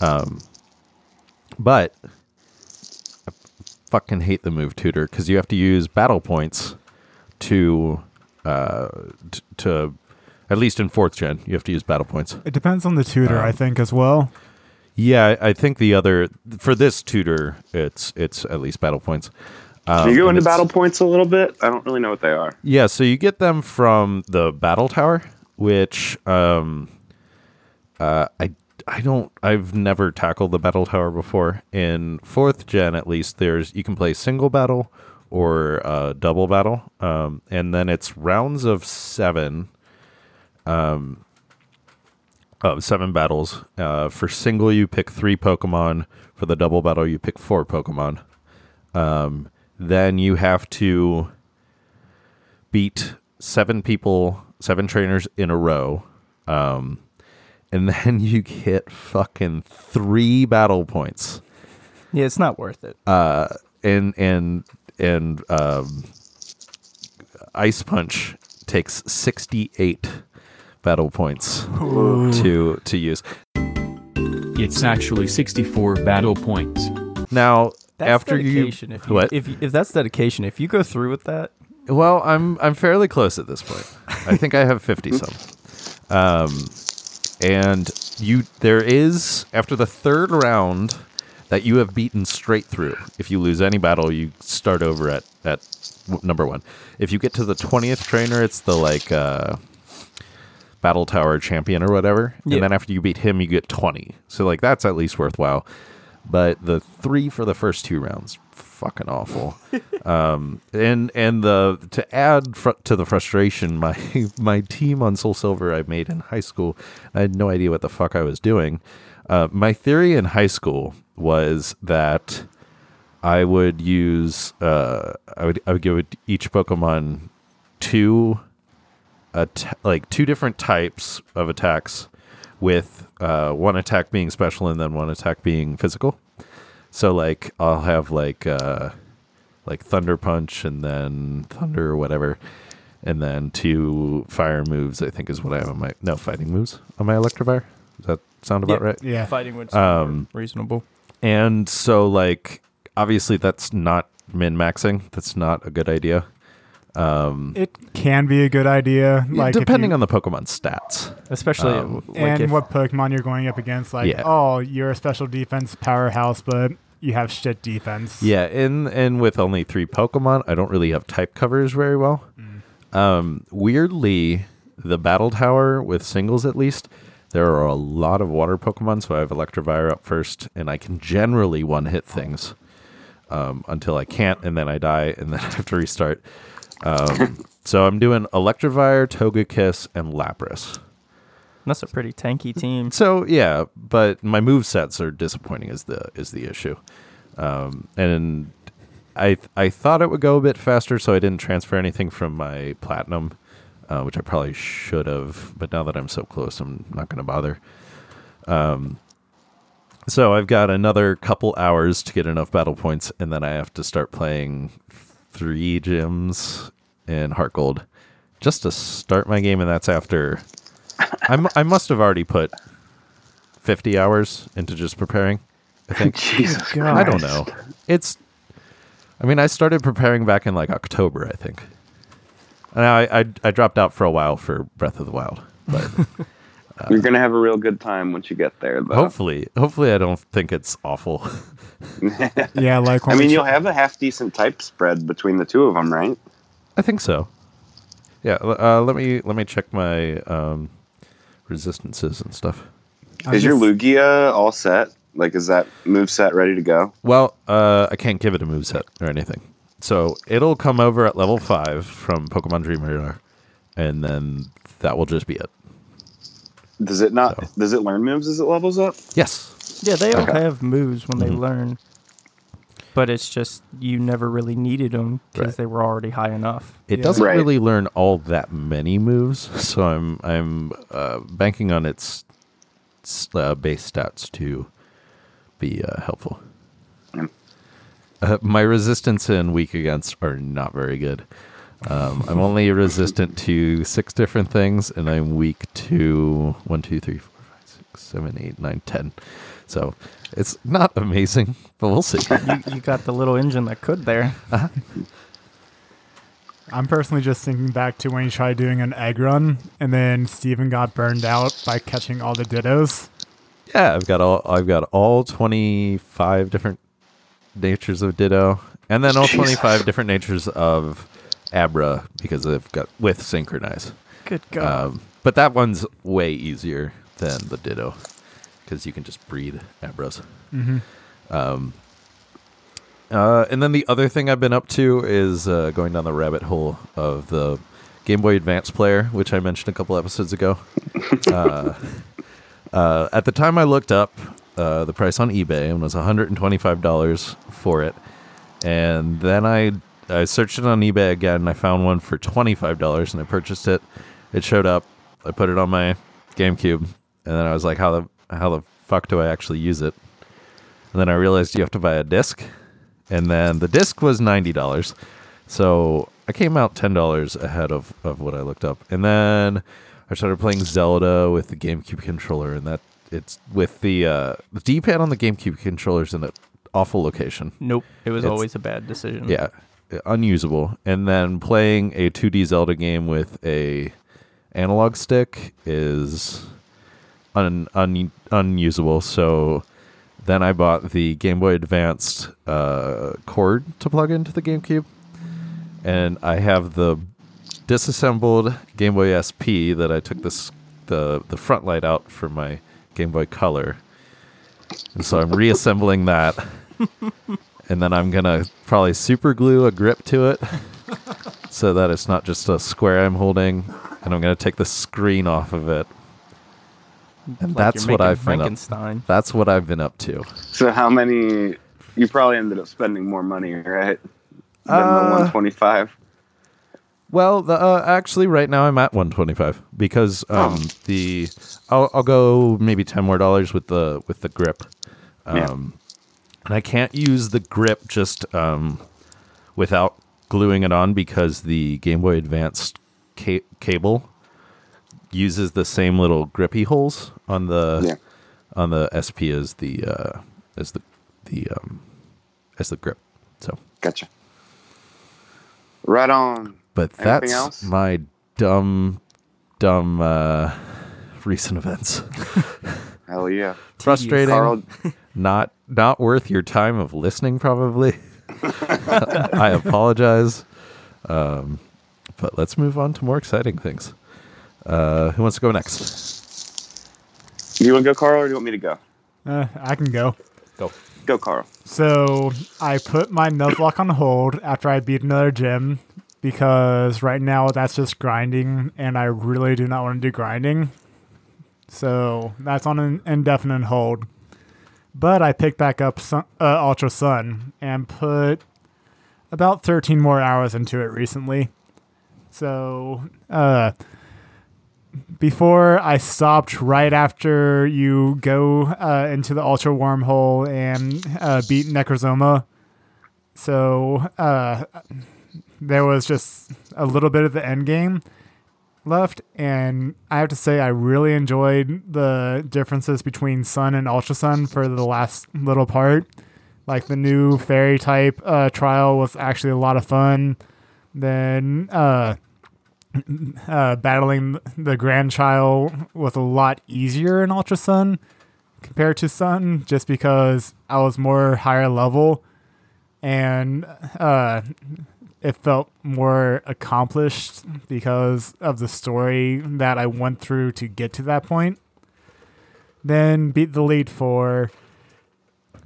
Um, but I fucking hate the move tutor because you have to use battle points to, uh, t- to, at least in fourth gen, you have to use battle points. It depends on the tutor, I Um, think, as well. Yeah, I I think the other for this tutor, it's it's at least battle points. Um, Can you go into battle points a little bit? I don't really know what they are. Yeah, so you get them from the battle tower, which um, uh, I I don't I've never tackled the battle tower before. In fourth gen, at least, there's you can play single battle or uh, double battle, um, and then it's rounds of seven. Um, of seven battles. Uh, for single, you pick three Pokemon. For the double battle, you pick four Pokemon. Um, then you have to beat seven people, seven trainers in a row. Um, and [LAUGHS] then you get fucking three battle points. yeah, it's not worth it. Uh, and and and um, Ice Punch takes sixty eight battle points to to use. It's actually 64 battle points. Now That's after dedication. you if you, what? if if that's dedication, if you go through with that, Well, I'm I'm fairly close at this point. I think I have fifty some. Um, and you there is after the third round that you have beaten straight through. If you lose any battle, you start over at at number one. If you get to the twentieth trainer, it's the like uh, battle tower champion or whatever. Yeah. And then after you beat him, you get twenty. So like that's at least worthwhile. But the three for the first two rounds, fucking awful. [LAUGHS] um, and and the to add fr- to the frustration, my [LAUGHS] my team on Soul Silver I made in high school, I had no idea what the fuck I was doing. Uh, my theory in high school was that I would use uh, I would I would give each Pokemon two at- like two different types of attacks with uh, one attack being special and then one attack being physical. So like I'll have like uh, like Thunder Punch and then Thunder or whatever, and then two fire moves. I think is what I have on my no fighting moves on my Electivire. Does that sound about Yeah. right? Yeah. Fighting would Um, reasonable. And so, like, obviously, that's not min maxing. That's not a good idea. Um, It can be a good idea, like depending you- on the Pokemon stats. Especially um, like and if, what Pokemon you're going up against. Like, Yeah. oh, you're a special defense powerhouse, but you have shit defense. Yeah, and and with only three Pokemon, I don't really have type covers very well. Um, weirdly, the Battle Tower with singles at least, there are a lot of water Pokemon, so I have Electivire up first, and I can generally one hit things um, until I can't, and then I die, and [LAUGHS] then I have to restart. Um, so I'm doing Electivire, Togekiss, and Lapras. that's a pretty tanky team. So yeah, but my move sets are disappointing is the is the issue. Um, and I I thought it would go a bit faster, so I didn't transfer anything from my platinum, uh, which I probably should have. But now that I'm so close, I'm not going to bother. Um, so I've got another couple hours to get enough battle points, and then I have to start playing three gyms in Heart Gold just to start my game, and that's after I'm, I must have already put 50 hours into just preparing. I think. [LAUGHS] Jesus I don't know. It's. I mean, I started preparing back in like October, I think. And I, I I dropped out for a while for Breath of the Wild, but [LAUGHS] You're gonna have a real good time once you get there, though. hopefully, hopefully, I don't think it's awful. [LAUGHS] Yeah, [LAUGHS] like I mean, you'll have a half decent type spread between the two of them, right? I think so. Yeah. Uh, let me let me check my um, resistances and stuff. I'm is your Lugia all set? Like, is that move set ready to go? Well, uh, I can't give it a move set or anything. So it'll come over at level five from Pokemon Dream Radar, and then that will just be it. Does it not? So. Does it learn moves as it levels up? Yes. Yeah, they all Okay. have moves when they Mhm. learn, but it's just you never really needed them because Right. they were already high enough. It Yeah. doesn't Right. really learn all that many moves, [LAUGHS] so I'm I'm uh, banking on its uh, base stats to be uh, helpful. Uh, my resistance and weak against are not very good. Um, I'm only resistant to six different things, and I'm weak to one, two, three, four, five, six, seven, eight, nine, ten. So it's not amazing, [LAUGHS] but we'll see. you, you got the little engine that could there. I'm personally just thinking back to when you tried doing an egg run, and then Steven got burned out by catching all the dittos. Yeah, I've got all I've got all 25 different natures of Ditto and then all Jesus. 25 different natures of Abra because I've got with synchronize. Good God. Um, but that one's way easier than the Ditto because you can just breed Abras. Mm-hmm. Um, uh, and then the other thing I've been up to is uh, going down the rabbit hole of the Game Boy Advance player, which I mentioned a couple episodes ago. [LAUGHS] uh, uh, at the time I looked up uh, the price on eBay and was $125 for it. And then I I searched it on eBay again and I found one for $25 and I purchased it. It showed up. I put it on my GameCube and then I was like how the how the fuck do I actually use it? And then I realized you have to buy a disc. And then the disc was $90. So I came out $10 ahead of, of what I looked up. And then I started playing Zelda with the GameCube controller and that it's with the uh, the D-pad on the GameCube controllers in an awful location. nope, it was it's- always a bad decision. Yeah, unusable. And then playing a 2D Zelda game with a analog stick is un, un, unusable. So then I bought the Game Boy Advanced uh, cord to plug into the GameCube, and I have the disassembled Game Boy SP that I took this the the front light out for my Game Boy Color. And so I'm reassembling that [LAUGHS] and then I'm gonna probably super glue a grip to it so that it's not just a square I'm holding, and I'm gonna take the screen off of it. And Like that's what I've been up. Frankenstein. That's what I've been up to. So how many? You probably ended up spending more money, right? Than Uh, the 125. Well, the, uh, actually, right now I'm at 125 because um, Oh. the I'll, I'll go maybe ten more dollars with the with the grip, um, Yeah. and I can't use the grip just um, without gluing it on because the Game Boy Advance ca- cable uses the same little grippy holes on the Yeah. on the SP as the uh, as the the um, as the grip. So, Gotcha. Right on. But Anything that's else? my dumb dumb uh, recent events. Hell yeah. [LAUGHS] Frustrating. Carl, [LAUGHS] not not worth your time of listening probably [LAUGHS] i apologize um, but let's move on to more exciting things uh, who wants to go next do you want to go, Carl, or do you want me to go? Uh, I can go. go Go, Carl. So I put my Nuzlocke on hold after I beat another gym because right now that's just grinding, and I really do not want to do grinding. So that's on an indefinite hold. But I picked back up Sun, uh, Ultra Sun and put about 13 more hours into it recently. So, uh, before I stopped right after you go uh, into the ultra wormhole and uh, beat Necrozma. So uh, there was just a little bit of the end game left, and I have to say I really enjoyed the differences between Sun and Ultra Sun for the last little part. Like the new fairy type uh, trial was actually a lot of fun. Then uh, uh, battling the grandchild was a lot easier in Ultra Sun compared to Sun, just because I was more higher level, and uh, it felt more accomplished because of the story that I went through to get to that point. Then beat the Elite Four.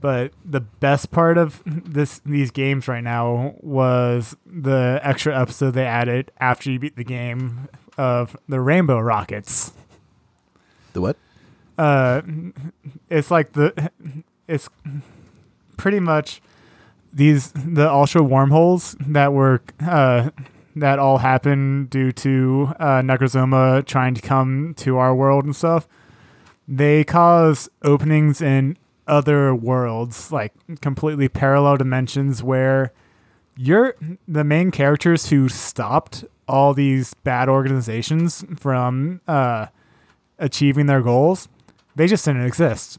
But the best part of this these games right now was the extra episode they added after you beat the game of the Rainbow Rockets. the what Uh, it's like the it's pretty much these the ultra wormholes that were uh that all happened due to uh Necrozma trying to come to our world and stuff. They cause openings in other worlds, like completely parallel dimensions where you're the main characters who stopped all these bad organizations from uh achieving their goals. They just didn't exist.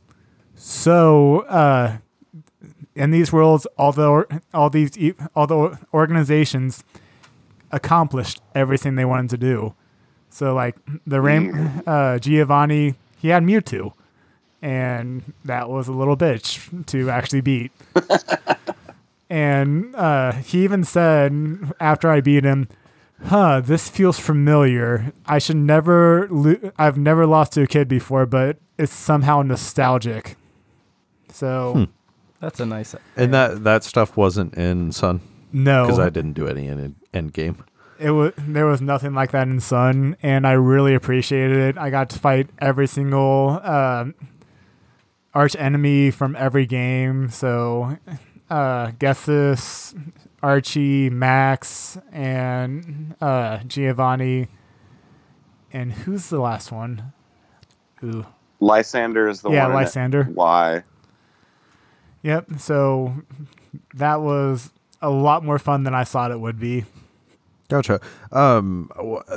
So, uh, in these worlds, all the all these all the organizations accomplished everything they wanted to do. So, like the Rain, [LAUGHS] uh, Giovanni, he had Mewtwo, and that was a little bitch to actually beat. [LAUGHS] and uh, he even said after I beat him, huh, this feels familiar. I should never, lo- I've never lost to a kid before, but it's somehow nostalgic. So, That's a nice. and that that stuff wasn't in sun no, because i didn't do any in end game it was there was nothing like that in Sun, and I really appreciated it. I got to fight every single um arch enemy from every game. So, uh, Ghetsis, Archie, Max, and uh, Giovanni. And who's the last one? Ooh. Lysandre is the Yeah, one. in it. Lysandre. Why? Yep. So that was a lot more fun than I thought it would be. gotcha um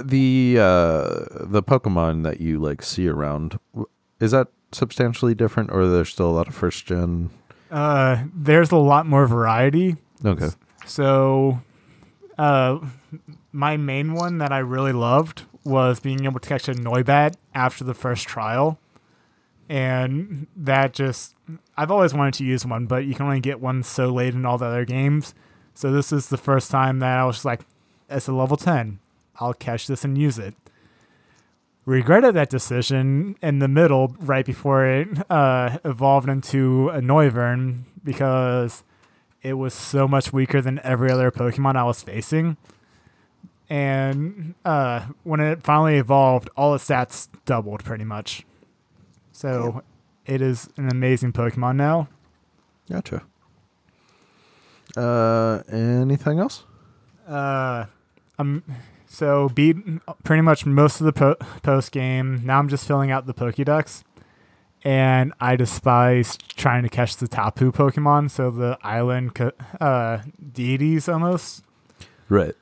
the uh the pokemon that you like see around is that substantially different or there's still a lot of first gen Uh, there's a lot more variety. okay So, uh, my main one that I really loved was being able to catch a Noibat after the first trial. And that just, I've always wanted to use one, but you can only get one so late in all the other games. So, this is the first time that I was like, it's a level 10. I'll catch this and use it. Regretted that decision in the middle, right before it uh, evolved into a Noivern, because it was so much weaker than every other Pokemon I was facing. And uh, when it finally evolved, all its stats doubled pretty much. So it is an amazing Pokemon now. gotcha uh anything else Uh, um, so beat pretty much most of the po- post game. Now I'm just filling out the Pokédex, and I despise trying to catch the Tapu Pokemon. So the island co- uh, deities almost. right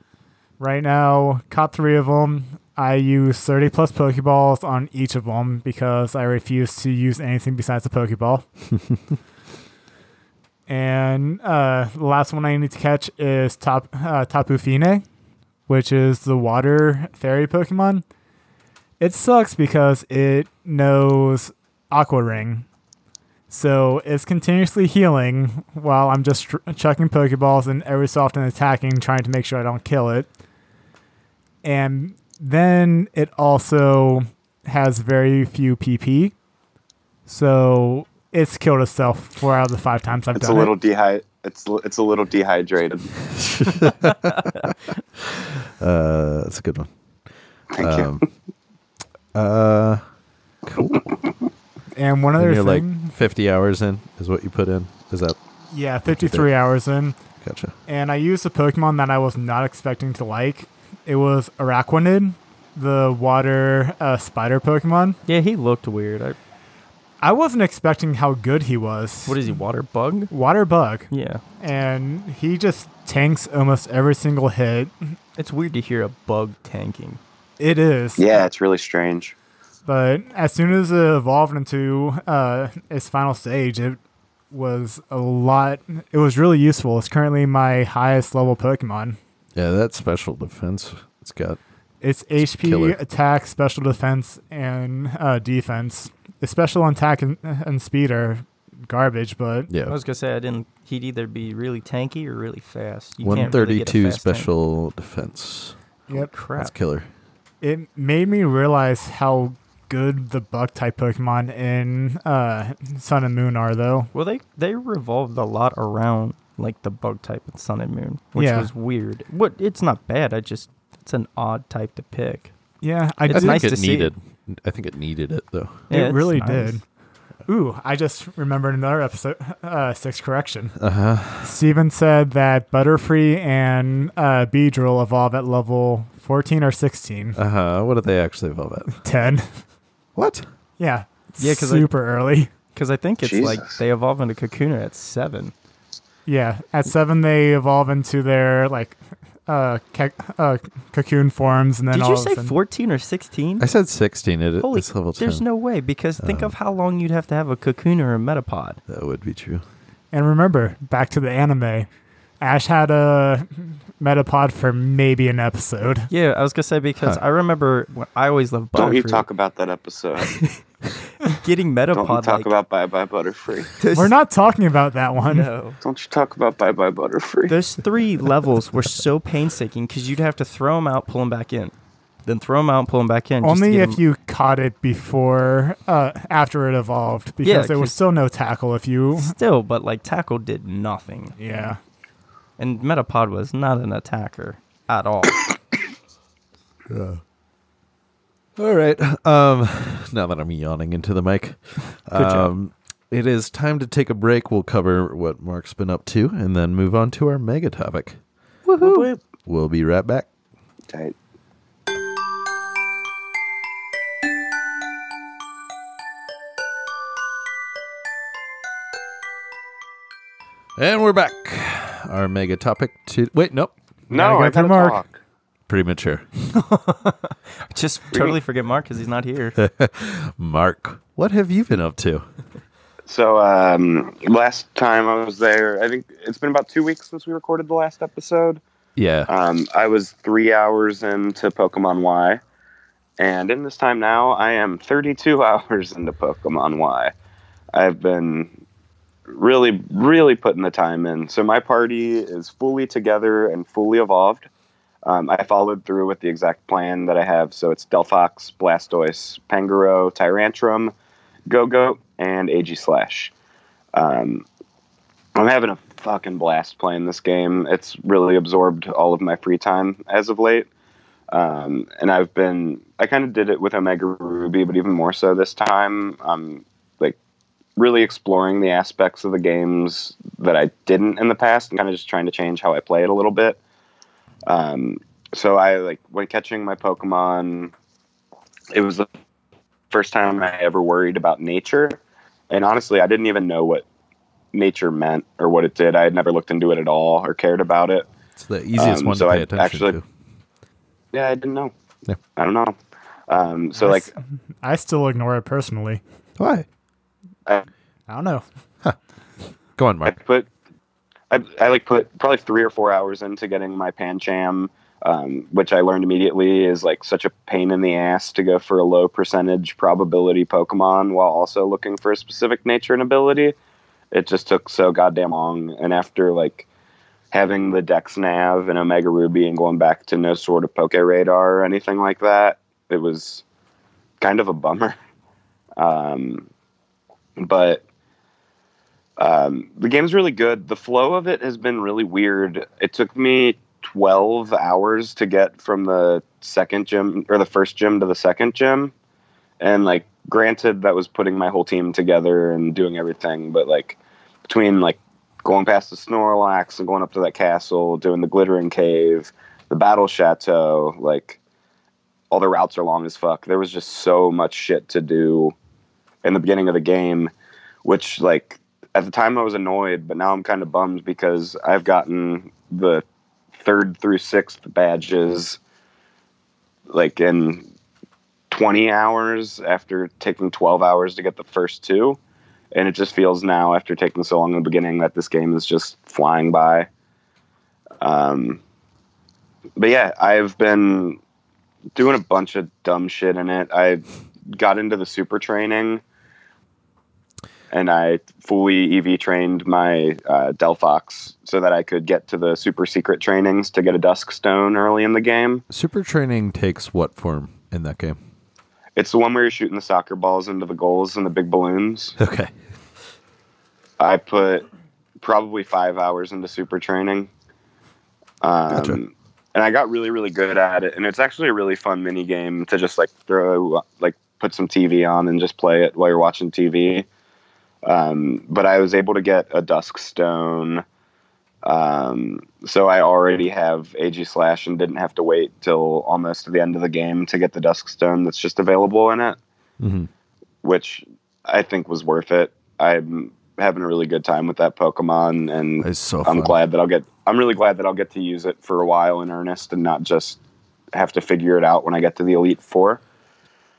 Right now, caught three of them. I use 30 plus Pokeballs on each of them because I refuse to use anything besides a Pokeball. [LAUGHS] and uh, the last one I need to catch is Top uh, Tapu Fini, which is the water fairy Pokemon. It sucks because it knows Aqua Ring. So it's continuously healing while I'm just tr- chucking Pokeballs and every so often attacking, trying to make sure I don't kill it. And then it also has very few PP. So it's killed itself four out of the five times I've It's a little it. dehy- It's it's a little dehydrated. [LAUGHS] Uh, that's a good one. Thank you. Um, uh, cool. And one And other you're thing, like 50 hours in is what you put in. Is that yeah, 53 hours in. gotcha? and I used a Pokemon that I was not expecting to like. It was Araquanid, the water uh, spider Pokemon. Yeah, he looked weird. I, I wasn't expecting how good he was. what is he? Water bug? Water bug, Yeah, and he just tanks almost every single hit. it's weird to hear a bug tanking. It is, yeah, it's really strange. But as soon as it evolved into uh, its final stage, it was a lot. It was really useful. It's currently my highest level Pokemon. Yeah, that special defense. It's got It's HP, killer. attack, special defense, and uh, defense. The special attack and, and speed are garbage, but yeah. I was gonna say I didn't. He'd either be really tanky or really fast. You can't really get a 132 fast tank. special defense. Holy Yep. crap! That's killer. it made me realize how good the bug type Pokemon in uh, Sun and Moon are, though. Well, they they revolved a lot around like the bug type in Sun and Moon, which Yeah. was weird. What? It's not bad. I just it's an odd type to pick. Yeah, I It's I did. think nice it to see. needed. I think it needed it though. Yeah, it really nice. did. Ooh, I just remembered another episode, uh, six correction. Uh huh. Steven said that Butterfree and uh, Beedrill evolve at level 14 or 16. Uh huh. What did they actually evolve at? 10. What? Yeah. Yeah, because super early. [LAUGHS] Because I think it's like they evolve into Kakuna at seven. Yeah. At 7, they evolve into their, like, uh, ca- uh, cocoon forms. And then Did all you say sudden- fourteen or sixteen? I said 16. It, Holy, it's level 10. there's no way because think Oh. of how long you'd have to have a cocoon or a metapod. That would be true. And remember, back to the anime. Ash had a metapod for maybe an episode. Yeah, I was gonna say because Huh. I remember when I always loved Butterfree. Don't you talk about that episode. [LAUGHS] [LAUGHS] getting Metapod. Don't metapod. talk like, about Bye Bye Butterfree. there's- We're not talking about that one. No. Don't you talk about Bye Bye Butterfree. Those three levels were so painstaking because you'd have to throw them out, pull them back in, then throw them out, pull them back in. just to Only get if 'em- you caught it before, uh, after it evolved, because Yeah, there was still no tackle if you. Still, but like tackle did nothing, Yeah. and metapod was not an attacker at all. [COUGHS] All right. [LAUGHS] Um, now that I'm yawning into the mic, Good job. um, it is time to take a break. We'll cover what Mark's been up to, and then move on to our mega topic. Whoop, whoop. We'll be right back. Tight. And we're back. Our mega topic to wait, nope, No, Gotta I go gotta Mark. talk. Premature. [LAUGHS] Just totally forget Mark because he's not here. [LAUGHS] Mark, what have you been up to? So um, last time I was there, I think it's been about two weeks since we recorded the last episode. Yeah. Um, I was three hours into Pokemon Y, and in this time now, I am 32 [LAUGHS] hours into Pokemon Y. I've been really, really putting the time in. So my party is fully together and fully evolved. Um, I followed through with the exact plan that I have. So it's Delphox, Blastoise, Pangoro, Tyrantrum, Go-Go, and Aegislash. Um, I'm having a fucking blast playing this game. It's really absorbed all of my free time as of late. Um, and I've been, I kind of did it with Omega Ruby, but even more so this time. I'm like really exploring the aspects of the games that I didn't in the past and kind of just trying to change how I play it a little bit. Um, so I like when catching my Pokemon, it was the first time I ever worried about nature. And honestly, I didn't even know what nature meant or what it did. I had never looked into it at all or cared about it. It's the easiest Um, one so to pay I attention actually- to. Yeah, I didn't know. Yeah. I don't know. Um, so I like, s- I still ignore it personally. Why? I, I don't know. Go on, I Mark. put, I, I like put probably three or four hours into getting my Pancham, um, which I learned immediately is like such a pain in the ass to go for a low percentage probability Pokemon while also looking for a specific nature and ability. It just took so goddamn long, and after like having the Dex Nav and Omega Ruby and going back to no sort of Poke Radar or anything like that, it was kind of a bummer. Um, but um, the game's really good. The flow of it has been really weird. It took me 12 hours to get from the second gym or the first gym to the second gym. And like, granted, that was putting my whole team together and doing everything, but like, between like going past the Snorlax and going up to that castle, doing the Glittering Cave, the Battle Chateau, like, all the routes are long as fuck. There was just so much shit to do in the beginning of the game, which like at the time I was annoyed, but now I'm kind of bummed because I've gotten the third through sixth badges like in 20 hours after taking 12 hours to get the first two. And it just feels now, after taking so long in the beginning, that this game is just flying by. Um, but yeah, I've been doing a bunch of dumb shit in it. I got into the super training and I fully EV trained my uh, Delphox so that I could get to the super secret trainings to get a Dusk Stone early in the game. Super training takes what form in that game? It's the one where you're shooting the soccer balls into the goals and the big balloons. Okay. I put probably five hours into super training. Um, Gotcha. And I got really, really good at it. And it's actually a really fun mini game to just like throw, like put some TV on and just play it while you're watching TV. Um, but I was able to get a Dusk Stone. Um, so I already have Aegislash and didn't have to wait till almost the end of the game to get the Dusk Stone that's just available in it hmm which I think was worth it. I'm having a really good time with that Pokemon, and so I'm glad that I'll get. I'm really glad that I'll get to use it for a while in earnest, and not just have to figure it out when I get to the Elite Four.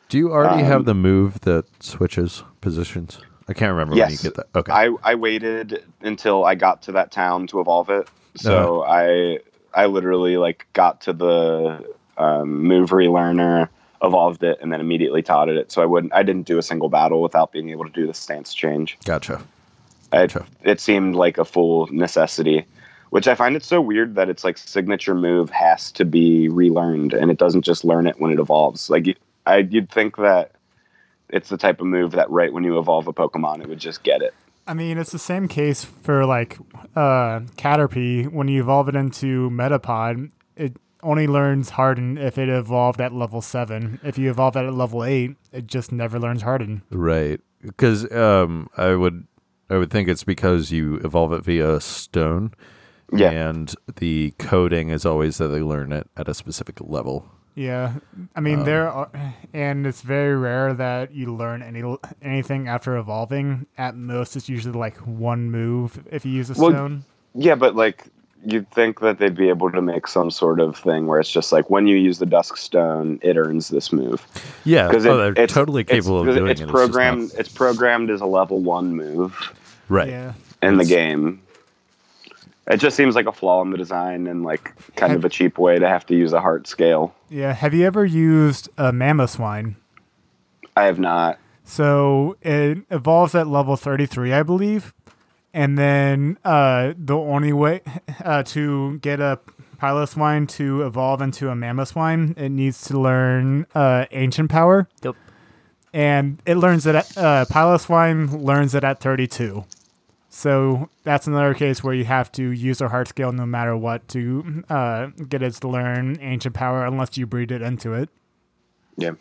Do you already Um, have the move that switches positions? I can't remember when you Yes. get that. Okay. I I waited until I got to that town to evolve it, so I I literally like got to the um, move relearner, evolved it, and then immediately taught it. So I wouldn't. I didn't do a single battle without being able to do the stance change. gotcha. I, Gotcha. it seemed like a full necessity, which I find it so weird that it's like signature move has to be relearned and it doesn't just learn it when it evolves. Like you- I, you'd think that it's the type of move that right when you evolve a Pokemon, it would just get it. I mean, it's the same case for like uh, Caterpie. When you evolve it into Metapod, it only learns Harden if it evolved at level seven. If you evolve it at level eight, it just never learns Harden. Right. Because um, I would I would think it's because you evolve it via stone. Yeah. And the coding is always that they learn it at a specific level. Yeah, I mean um, there are, and it's very rare that you learn any anything after evolving. At most, it's usually like one move if you use a Well, stone. Yeah, but like you'd think that they'd be able to make some sort of thing where it's just like when you use the Dusk Stone, it earns this move. Yeah. Because oh, they're totally capable of doing it's it. It's programmed. not- It's programmed as a level one move. right. Yeah, in the game. It just seems like a flaw in the design and like kind of a cheap way to have to use a heart scale. yeah. Have you ever used a Mamoswine? I have not. So it evolves at level 33, I believe. And then uh, the only way [LAUGHS] uh, to get a Piloswine to evolve into a Mamoswine, it needs to learn uh, Ancient Power. Yep. And it learns it at, uh, Piloswine learns it at 32. So that's another case where you have to use a heart scale no matter what to uh, get it to learn Ancient Power unless you breed it into it. Yeah.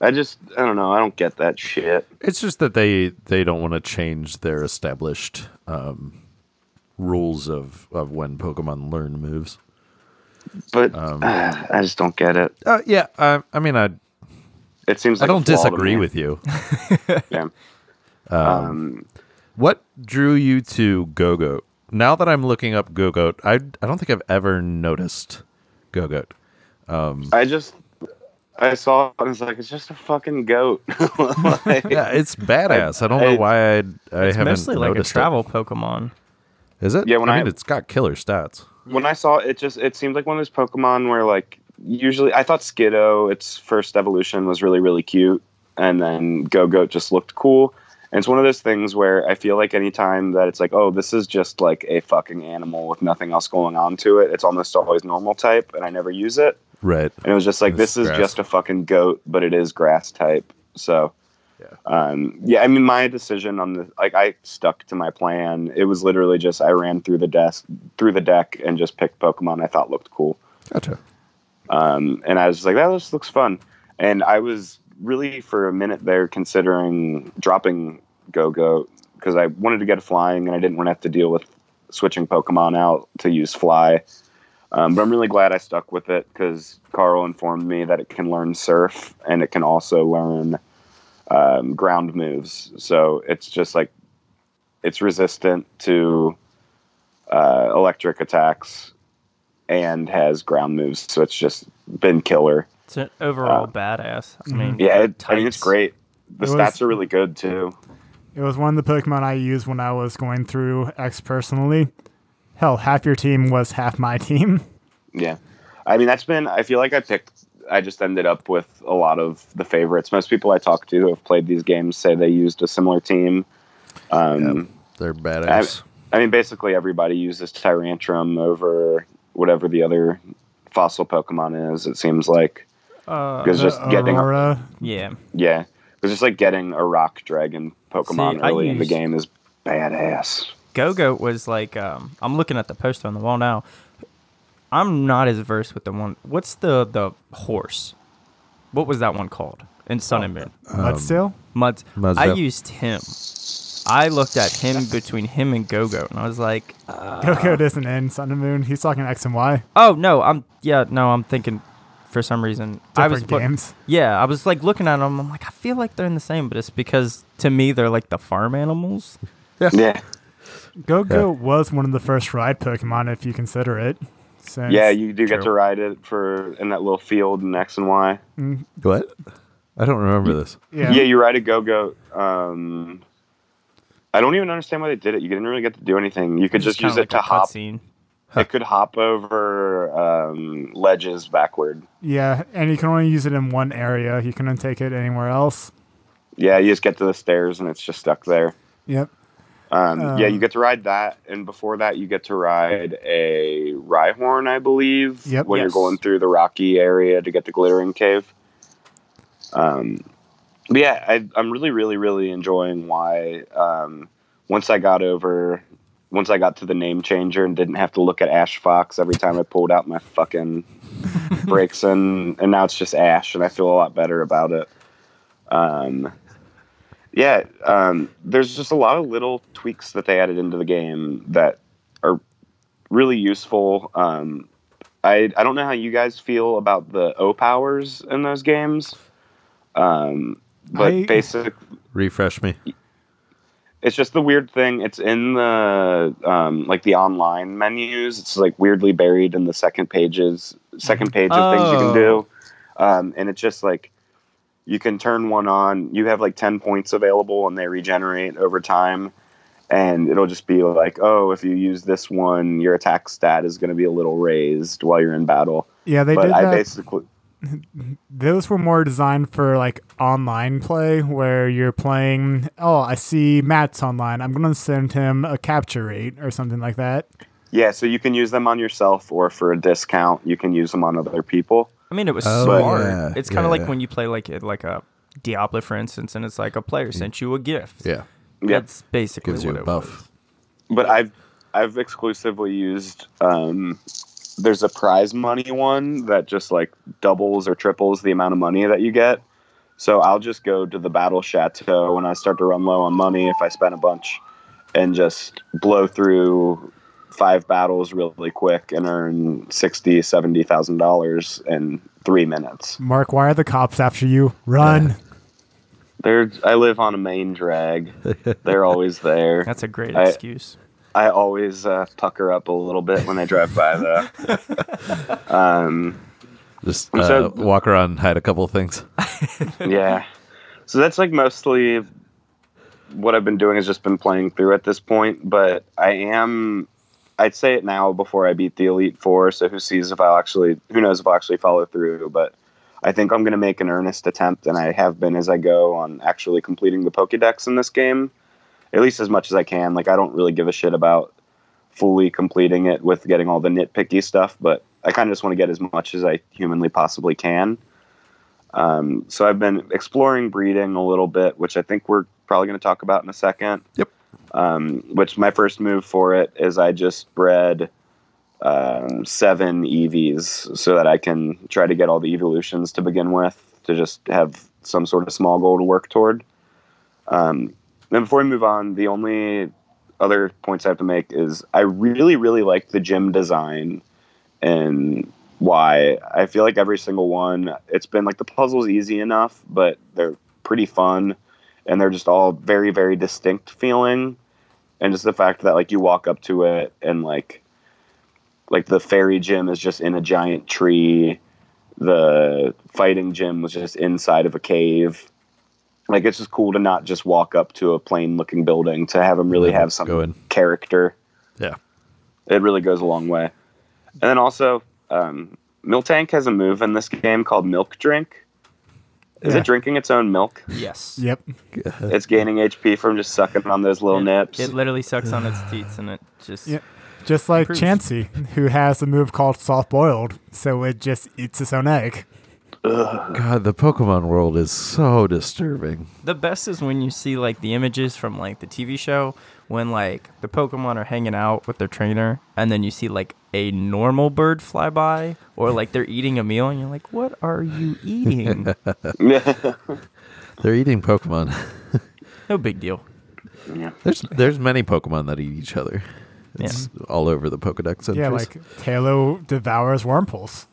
I just I don't know. I don't get that shit. It's just that they they don't want to change their established um, rules of of when Pokemon learn moves. But Um, ah, [SIGHS] I just don't get it. Uh, yeah. I, I mean, I It seems I like a don't disagree with you. [LAUGHS] Yeah. Um, What drew you to Gogoat? Now that I'm looking up Gogoat, I I don't think I've ever noticed Gogoat. Um, I just I saw it and I was like, it's just a fucking goat. [LAUGHS] Like, yeah, it's badass. I, don't know I- why I I It's haven't noticed it. It's mostly like a noticed it. travel Pokemon. Is it? Yeah, when I mean, it's got killer stats. when I saw it, it just it seemed like one of those Pokemon where like usually I thought Skiddo, its first evolution was really really cute, and then Gogoat just looked cool. And it's one of those things where I feel like anytime that it's like, oh, this is just like a fucking animal with nothing else going on to it, it's almost always normal type, and I never use it. Right. And it was just like, It's this is grass. just a fucking goat, but it is grass type. So, Yeah. um, yeah. I mean, my decision on the like, I stuck to my plan. It was literally just I ran through the desk, through the deck, and just picked Pokemon I thought looked cool. Gotcha. Um, and I was like, that just looks fun. And I was really for a minute there considering dropping Gogoat because I wanted to get flying and I didn't want to have to deal with switching Pokemon out to use Fly. Um, but I'm really glad I stuck with it because Carl informed me that it can learn Surf and it can also learn um, ground moves. So it's just like it's resistant to uh, electric attacks and has ground moves. So it's just been killer. It's an overall Uh, badass. I Mhm. mean, Yeah, it, I mean it's great. The It stats was- are really good too. It was one of the Pokemon I used when I was going through X personally. Hell, half your team was half my [LAUGHS] team. Yeah, I mean that's been. I feel like I picked. I just ended up with a lot of the favorites. Most people I talk to who have played these games say they used a similar team. Um, They're badass. I mean, basically everybody uses Tyrantrum over whatever the other fossil Pokemon is. It seems like Uh, because just The getting Aurora. yeah. yeah, it's just like getting a Rock Dragon Pokemon See, I early in the game is badass. Gogoat was like um, I'm looking at the poster on the wall now. I'm not as versed with the one. What's the the horse? What was that one called in Sun and Moon? Mudsteel? Muds. Mudsdale. I used him. I looked at him between him and Gogoat, and I was like, uh, Coco isn't end Sun and Moon. He's talking X and Y. "Oh no, I'm yeah, no, I'm thinking." For some reason, I was Different games. yeah, I was like looking at them. I'm like, I feel like they're in the same, but it's because to me they're like the farm animals. Yeah, Gogoat was one of the first ride Pokemon, if you consider it. Since yeah, you do get to ride it for in that little field in X and Y. What? I don't remember this. yeah. Yeah, you ride a Gogoat. Um, I don't even understand why they did it. You didn't really get to do anything. You could just, kinda use it like to a hop. Cutscene. It could hop over um, ledges backward. Yeah, and you can only use it in one area. You couldn't take it anywhere else. Yeah, you just get to the stairs and it's just stuck there. Yep. Um, yeah, Um, you get to ride that, and before that, you get to ride a Rhyhorn, I believe, Yep. when Yes. you're going through the rocky area to get the Glittering Cave. Um, but yeah, I, I'm really, really, really enjoying Y. Um, once I got over, once I got to the name changer and didn't have to look at Ash Fox every time I pulled out my fucking [LAUGHS] Braixen, and and now it's just Ash, and I feel a lot better about it. Um, yeah, um, there's just a lot of little tweaks that they added into the game that are really useful. Um, I I don't know how you guys feel about the O powers in those games, um, but I- basic. Refresh me. It's just the weird thing. It's in the um, like the online menus. It's like weirdly buried in the second pages, second page of things you can do, um, and it's just like you can turn one on. You have like ten points available, and they regenerate over time. And it'll just be like, oh, if you use this one, your attack stat is going to be a little raised while you're in battle. Yeah, they but did I that. basically, [LAUGHS] Those were more designed for like online play where you're playing. Oh, I see Matt's online. I'm gonna send him a capture rate or something like that. yeah. So you can use them on yourself, or for a discount, you can use them on other people. I mean, it was Oh, smart. yeah, It's kind of yeah, like when you play like like a Diablo, for instance, and it's like a player sent you a gift. Yeah. Yeah. That's basically Gives you a it buff. was. but I've I've exclusively used um, there's a prize money one that just like doubles or triples the amount of money that you get. So I'll just go to the battle chateau when I start to run low on money if I spend a bunch and just blow through five battles really quick and earn sixty, seventy thousand dollars in three minutes. Mark, why are the cops after you? Run. They're I live on a main drag. They're always there. That's a great I- excuse. I always uh, pucker up a little bit when I drive by though. [LAUGHS] um, Just uh, So- walk around and hide a couple of things. [LAUGHS] yeah. So that's like mostly what I've been doing has just been playing through at this point, but I am I'd say it now before I beat the Elite Four, so who sees if I'll actually who knows if I'll actually follow through, but I think I'm gonna make an earnest attempt and I have been as I go on actually completing the Pokedex in this game. At least as much as I can. Like I don't really give a shit about fully completing it with getting all the nitpicky stuff, but I kind of just want to get as much as I humanly possibly can. Um, so I've been exploring breeding a little bit, which I think we're probably going to talk about in a second. Yep. Um, which my first move for it is I just bred um, seven Eevees so that I can try to get all the evolutions to begin with to just have some sort of small goal to work toward. Um, then before we move on, the only other points I have to make is I really, really like the gym design and why I feel like every single one, it's been like the puzzle's easy enough, but they're pretty fun and they're just all very, very distinct feeling. And just the fact that like you walk up to it and like like the fairy gym is just in a giant tree, the fighting gym was just inside of a cave. Like it's just cool to not just walk up to a plain looking building to have them really Yeah, have some character Yeah. it really goes a long way. And then also, um, Miltank has a move in this game called Milk Drink. Is Yeah. it drinking its own milk? Yes. Yep. [LAUGHS] It's gaining HP from just sucking on those little It- nips. It literally sucks on its teats and it just. Yeah. Just like Proves. Chansey, who has a move called soft boiled, so it just eats its own egg. God, the Pokemon world is so disturbing. The best is when you see like the images from like the TV show when like the Pokemon are hanging out with their trainer and then you see like a normal bird fly by or like they're eating a meal and you're like, what are you eating? [LAUGHS] They're eating Pokemon. no big deal. yeah. There's there's many Pokemon that eat each other. It's all over the Pokedex. Yeah, like Taillow devours Wurmples.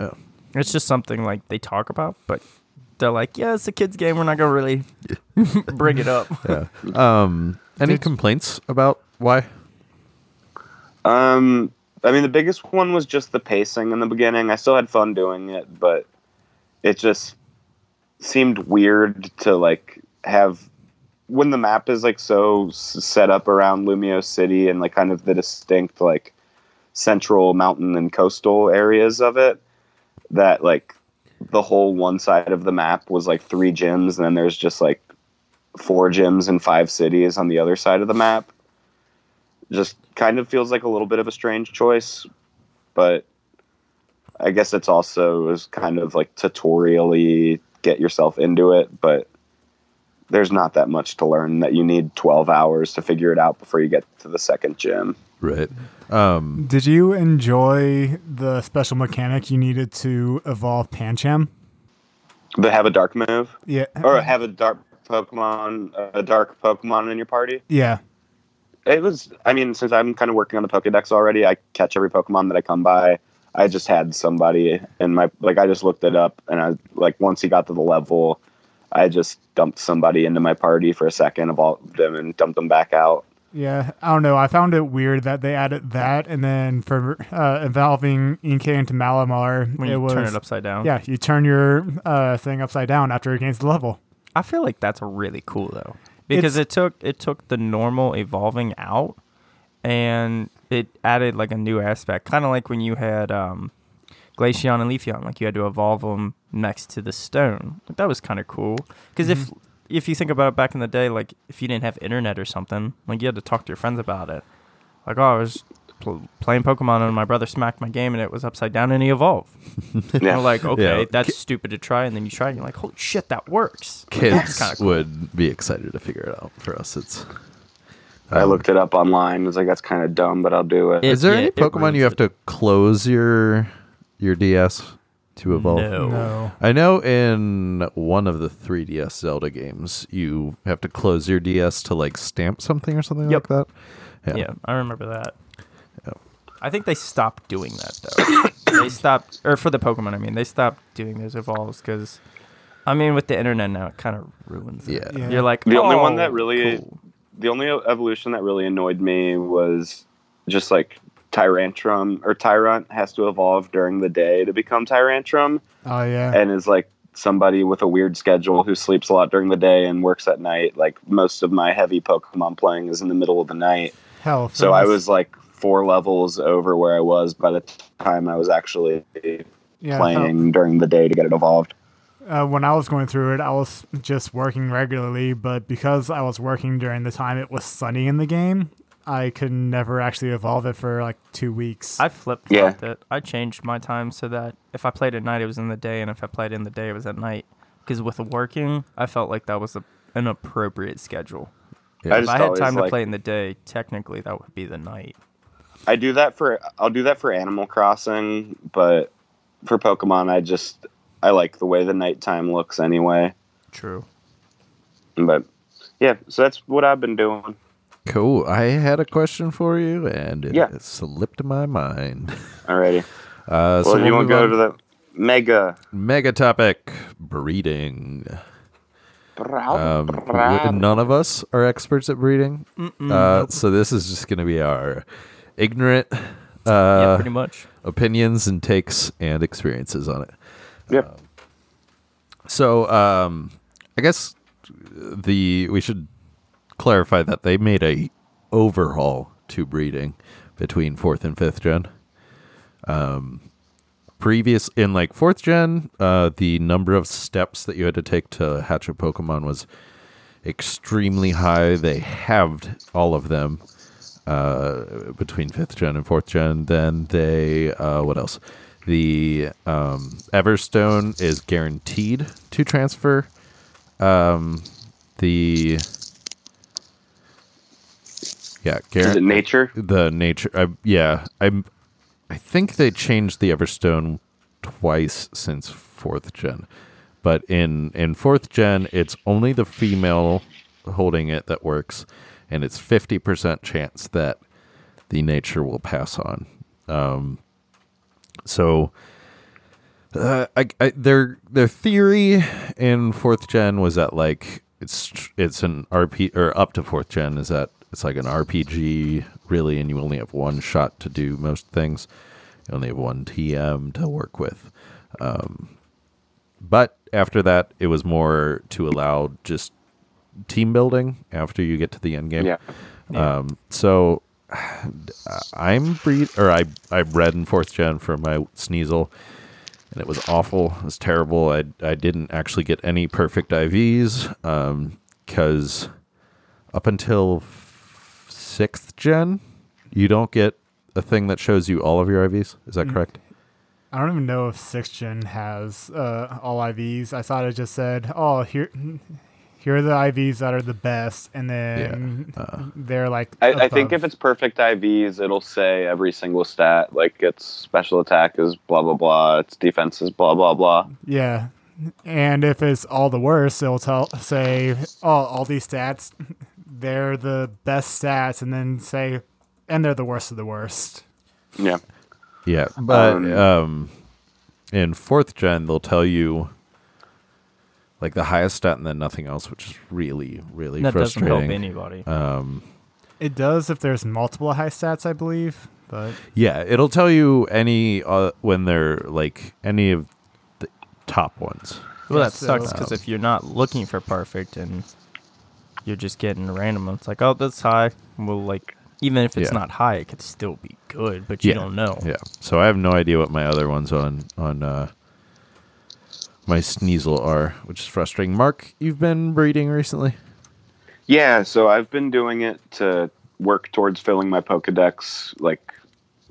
Oh. It's just something like they talk about, but they're like, yeah, it's a kid's game. We're not going to really bring it up. [LAUGHS] yeah. Um, any complaints about Y? Um, I mean, the biggest one was just the pacing in the beginning. I still had fun doing it, but it just seemed weird to like have when the map is like so set up around Lumiose City and like kind of the distinct like central mountain and coastal areas of it that like the whole one side of the map was like three gyms and then there's just like four gyms and five cities on the other side of the map. Just kind of feels like a little bit of a strange choice, but I guess it's also is kind of like tutorially get yourself into it, but there's not that much to learn that you need 12 hours to figure it out before you get to the second gym. Right. Um, Did you enjoy the special mechanic you needed to evolve Pancham? But have a dark move Yeah. or have a dark Pokemon, a dark Pokemon in your party. yeah. It was, I mean, since I'm kind of working on the Pokedex already, I catch every Pokemon that I come by. I just had somebody in my, like, I just looked it up and I, like, once he got to the level, I just dumped somebody into my party for a second, evolved them and dumped them back out. Yeah, I don't know. I found it weird that they added that, and then for uh, evolving Inkay into Malamar, When it you was turn it upside down. yeah, you turn your uh, thing upside down after it gains the level. I feel like that's really cool though, because It's- it took it took the normal evolving out, and it added like a new aspect, kind of like when you had um, Glaceon and Leafeon, like you had to evolve them next to the stone. Like, that was kind of cool, because if if you think about it back in the day, like if you didn't have internet or something, like you had to talk to your friends about it. Like, oh, I was pl- playing Pokemon and my brother smacked my game and it was upside down and he evolved. And [LAUGHS] Yeah. we're like, okay, Yeah. that's stupid to try, and then you try and you're like, holy shit, that works. kids kinda cool. would be excited to figure it out. For us, it's. I um, looked it up online. I was like, that's kind of dumb, but I'll do it. It- Is there yeah, any Pokemon you have it. to close your your DS to evolve? No. No, I know in one of the 3DS Zelda games, you have to close your DS to like stamp something or something Yep. like that. Yeah. I remember that. Yep. I think they stopped doing that though. they stopped, or for the Pokemon, I mean, they stopped doing those evolves because, I mean, with the internet now, it kind of ruins it. Yeah. Yeah. You're like, The only one "Oh, that really- cool." the only evolution that really annoyed me was just like Tyrantrum or Tyrunt has to evolve during the day to become Tyrantrum, Oh yeah. and is like somebody with a weird schedule who sleeps a lot during the day and works at night. Like most of my heavy Pokemon playing is in the middle of the night. Hell. So I was like four levels over where I was by the time I was actually yeah, hell, playing during the day to get it evolved. uh, when I was going through it, I was just working regularly, but because I was working during the time it was sunny in the game, I could never actually evolve it for like two weeks. I flip Yeah. flopped it. I changed my time so that if I played at night, it was in the day, and if I played in the day, it was at night. Because with working, I felt like that was a, an appropriate schedule. Yeah. I If I had always time to like- play in the day, technically that would be the night. I do that for I'll do that for Animal Crossing, but for Pokemon, I just I like the way the nighttime looks anyway. True. But yeah, so that's what I've been doing. Cool. I had a question for you, and it Yeah. slipped my mind. Alrighty. [LAUGHS] Uh, so you we'll want to go on. to the mega? mega topic: breeding. Um, none of us are experts at breeding, uh, so this is just going to be our ignorant yeah, uh, pretty much. opinions and takes and experiences on it. Yep. So, um, I guess the we should clarify that they made a overhaul to breeding between fourth and fifth gen. Um, previous in like fourth gen, uh, the number of steps that you had to take to hatch a Pokemon was extremely high. They halved all of them uh, between fifth gen and fourth gen. Then they, uh, what else? The um, Everstone is guaranteed to transfer. Um, the yeah, Is it nature? the nature I, yeah i'm i think they changed the everstone twice since fourth gen but in in fourth gen it's only the female holding it that works and it's 50% chance that the nature will pass on um so uh, I, I, their their theory in fourth gen was that like it's it's an RP or up to fourth gen is that it's like an RPG really, and you only have one shot to do most things. You only have one TM to work with. Um, but after that, it was more to allow just team building after you get to the end game. Yeah. Um, so I'm breed or I I bred in fourth gen for my Sneasel, and it was awful. It was terrible. I I didn't actually get any perfect IVs because up until f- sixth gen, you don't get a thing that shows you all of your IVs. Is that correct? I don't even know if sixth gen has uh, all IVs. I thought it just said, "Oh, here, here are the IVs that are the best," and then uh, they're like. I, I think if it's perfect IVs, it'll say every single stat. Like its special attack is blah blah blah. Its defense is blah blah blah. yeah, and if it's all the worst, it'll tell say, "Oh, all these stats, they're the best stats," and then say, "And they're the worst of the worst." Yeah. Yeah, but Um, um, in fourth gen, they'll tell you like the highest stat and then nothing else, which is really, really That doesn't help anybody. Um, It does if there's multiple high stats, I believe, but yeah, it'll tell you any uh, when they're like any of the top ones. well, yeah, that sucks because if you're not looking for perfect and you're just getting random, it's like, oh, that's high. Well, like, even if it's Yeah. not high, it could still be good, but you Yeah, don't know. Yeah, so I have no idea what my other ones on on uh, my Sneasel are, which is frustrating. Mark, you've been breeding recently. Yeah, so I've been doing it to work towards filling my Pokedex like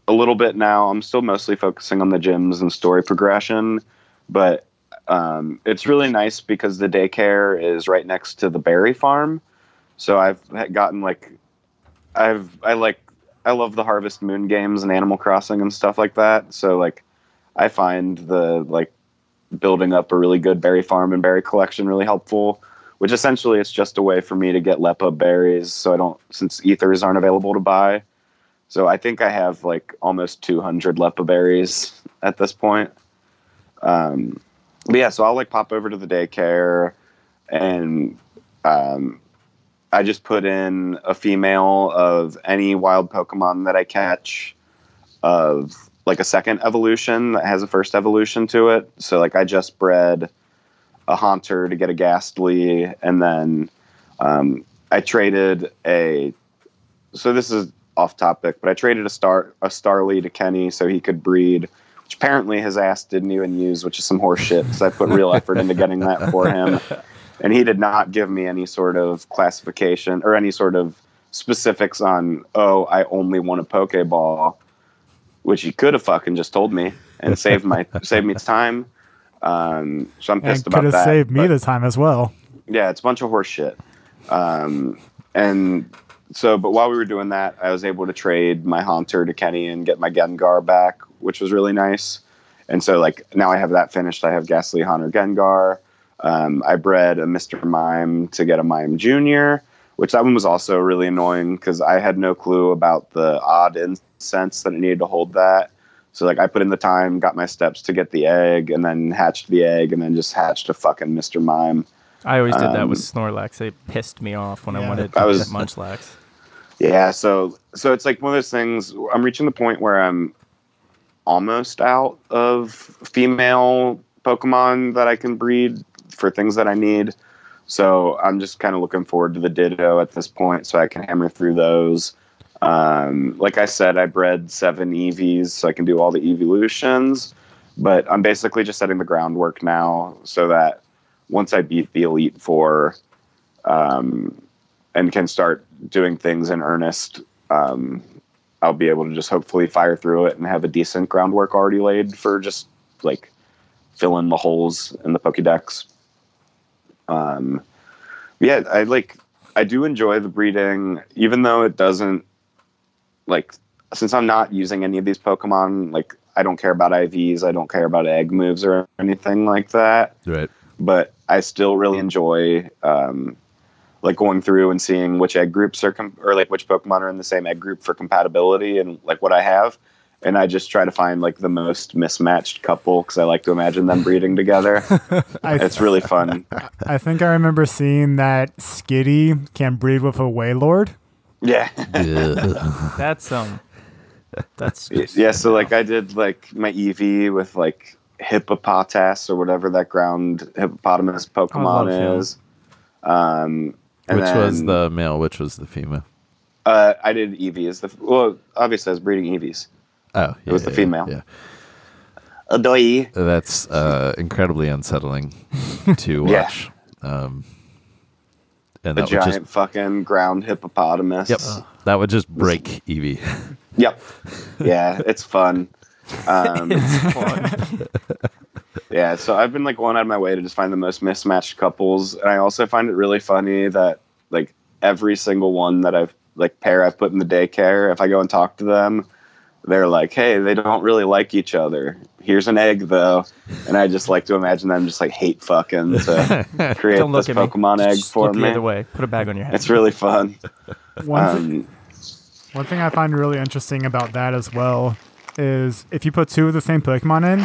a little bit now. I'm still mostly focusing on the gyms and story progression, but um, it's really nice because the daycare is right next to the berry farm. So I've gotten like, I've I like I love the Harvest Moon games and Animal Crossing and stuff like that. So like, I find the like building up a really good berry farm and berry collection really helpful which essentially it's just a way for me to get Leppa berries so i don't since ethers aren't available to buy so i think i have like almost 200 Leppa berries at this point um, but yeah so i'll like pop over to the daycare and um, i just put in a female of any wild pokemon that i catch of like a second evolution that has a first evolution to it. So like I just bred a Haunter to get a Gastly, and then um, I traded a. So this is off topic, but I traded a star a Starly to Kenny so he could breed, which apparently his ass didn't even use, which is some horseshit because I put real effort into getting that for him, [LAUGHS] and he did not give me any sort of classification or any sort of specifics on. Oh, I only want a Pokeball, which he could have fucking just told me and saved my saved me time. Um, so I'm pissed And pissed could have saved me the time as well. yeah, it's a bunch of horseshit. Um, and so, but while we were doing that, I was able to trade my Haunter to Kenny and get my Gengar back, which was really nice. And so, like, now I have that finished. I have Gastly Haunter Gengar. Um, I bred a Mr. Mime to get a Mime Junior, which that one was also really annoying because I had no clue about the odd incense that it needed to hold that. So like I put in the time, got my steps to get the egg, and then hatched the egg, and then just hatched a fucking Mr. Mime. I always did that Um, with Snorlax. It pissed me off when I Yeah. wanted I was- get Munchlax. Yeah, so so it's like one of those things. I'm reaching the point where I'm almost out of female Pokemon that I can breed for things that I need. So I'm just kind of looking forward to the Ditto at this point, so I can hammer through those. Um, like I said, I bred seven Eevees, so I can do all the evolutions. But I'm basically just setting the groundwork now, so that once I beat the Elite Four, um, and can start doing things in earnest, um, I'll be able to just hopefully fire through it and have a decent groundwork already laid for just like fill in the holes in the Pokédex. Um, yeah, I like I do enjoy the breeding, even though it doesn't like since I'm not using any of these Pokemon. Like I don't care about IVs, I don't care about egg moves or anything like that Right. but I still really enjoy um, like going through and seeing which egg groups are com- or like which Pokemon are in the same egg group for compatibility and like what I have. And I just try to find like the most mismatched couple because I like to imagine them breeding together. [LAUGHS] I, It's really fun. I think I remember seeing that Skitty can breed with a Wailord. Yeah. [LAUGHS] That's um, that's just, yeah. So like I did like my Eevee with like Hippopotas or whatever that ground hippopotamus love Pokemon him. is. Um, and which was the male? Which was the female? uh, I did Eevee as the well obviously I was breeding Eevees. Oh, yeah, was the female. Yeah, Adoy. that's uh, incredibly unsettling [LAUGHS] to Yeah. watch. Um, and a that would giant just fucking ground hippopotamus. yep, that would just break Eevee. Yep. [LAUGHS] Yeah, it's fun. [LAUGHS] Um, it's fun. Yeah, so I've been like going out of my way to just find the most mismatched couples, and I also find it really funny that like every single one that I've like pair I've put in the daycare, if I go and talk to them, they're like, "Hey, they don't really like each other. Here's an egg, though," and I just like to imagine them just like hate fucking to [LAUGHS] create Don't this look at me. Pokemon egg Just for look me. the other way. Put a bag on your head. It's really fun. One, thi- Um, one thing I find really interesting about that as well is if you put two of the same Pokemon in,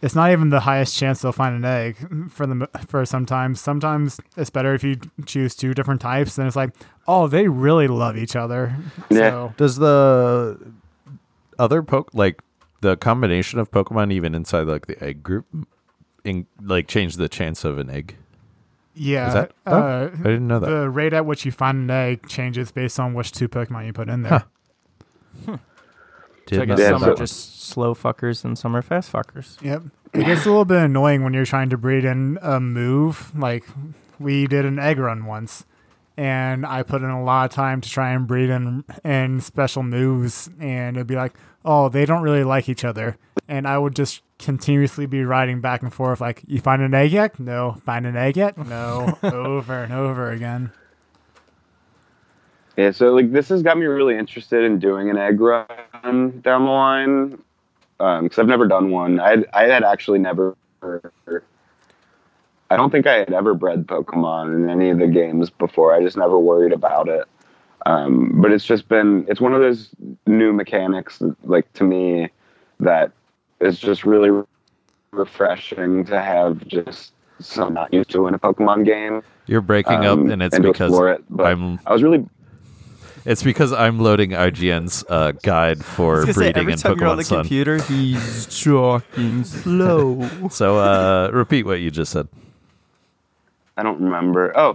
it's not even the highest chance they'll find an egg for the for sometimes. Sometimes it's better if you choose two different types, and it's like, oh, they really love each other. Yeah. So, Does the other poke like the combination of Pokemon even inside like the egg group, in, like change the chance of an egg? yeah. Is that? Oh, uh, I didn't know that. the rate at which you find an egg changes based on which two Pokemon you put in there. Did [LAUGHS] So I guess Yeah, some so- are just slow fuckers and some are fast fuckers. Yep. It gets a little bit annoying when you're trying to breed in a move. Like we did an egg run once, and I put in a lot of time to try and breed in in special moves, and it'd be like, oh, they don't really like each other, and I would just continuously be riding back and forth, like, you find an egg yet? No. Find an egg yet? No. [LAUGHS] over and over again. Yeah, so like this has got me really interested in doing an egg run down the line because I've never done one. I I had actually never. I don't think I had ever bred Pokemon in any of the games before. I just never worried about it. Um, but it's just been it's one of those new mechanics like to me that is just really refreshing to have just some not used to in a Pokemon game. You're breaking um, up, and it's and because it. I'm I was really It's because I'm loading IGN's uh, guide I for was gonna say, breeding every in time you're on the Sun. computer, he's talking slow. [LAUGHS] So uh, repeat what you just said. I don't remember. Oh,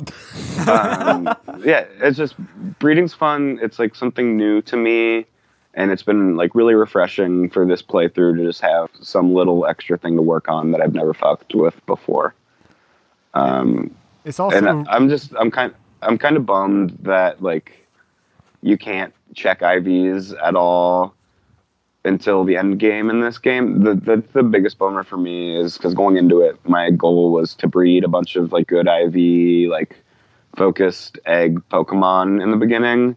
um, [LAUGHS] yeah. It's just breeding's fun. It's like something new to me, and it's been like really refreshing for this playthrough to just have some little extra thing to work on that I've never fucked with before. Um, It's also and I- I'm just I'm kind I'm kind of bummed that like you can't check IVs at all until the end game in this game. The the, the biggest bummer for me is because going into it, my goal was to breed a bunch of like good IV like focused egg Pokemon in the beginning,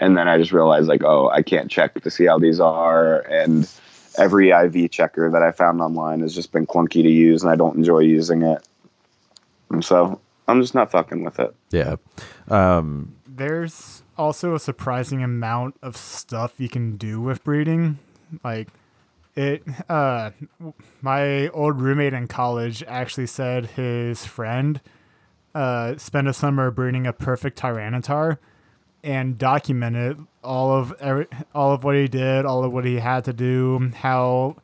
and then I just realized like oh I can't check to see how these are and. Every IV checker that I found online has just been clunky to use, and I don't enjoy using it. And so I'm just not fucking with it. Yeah. Um, there's also a surprising amount of stuff you can do with breeding. Like it uh my old roommate in college actually said his friend uh spent a summer breeding a perfect Tyranitar and documented all of every, all of what he did, all of what he had to do, how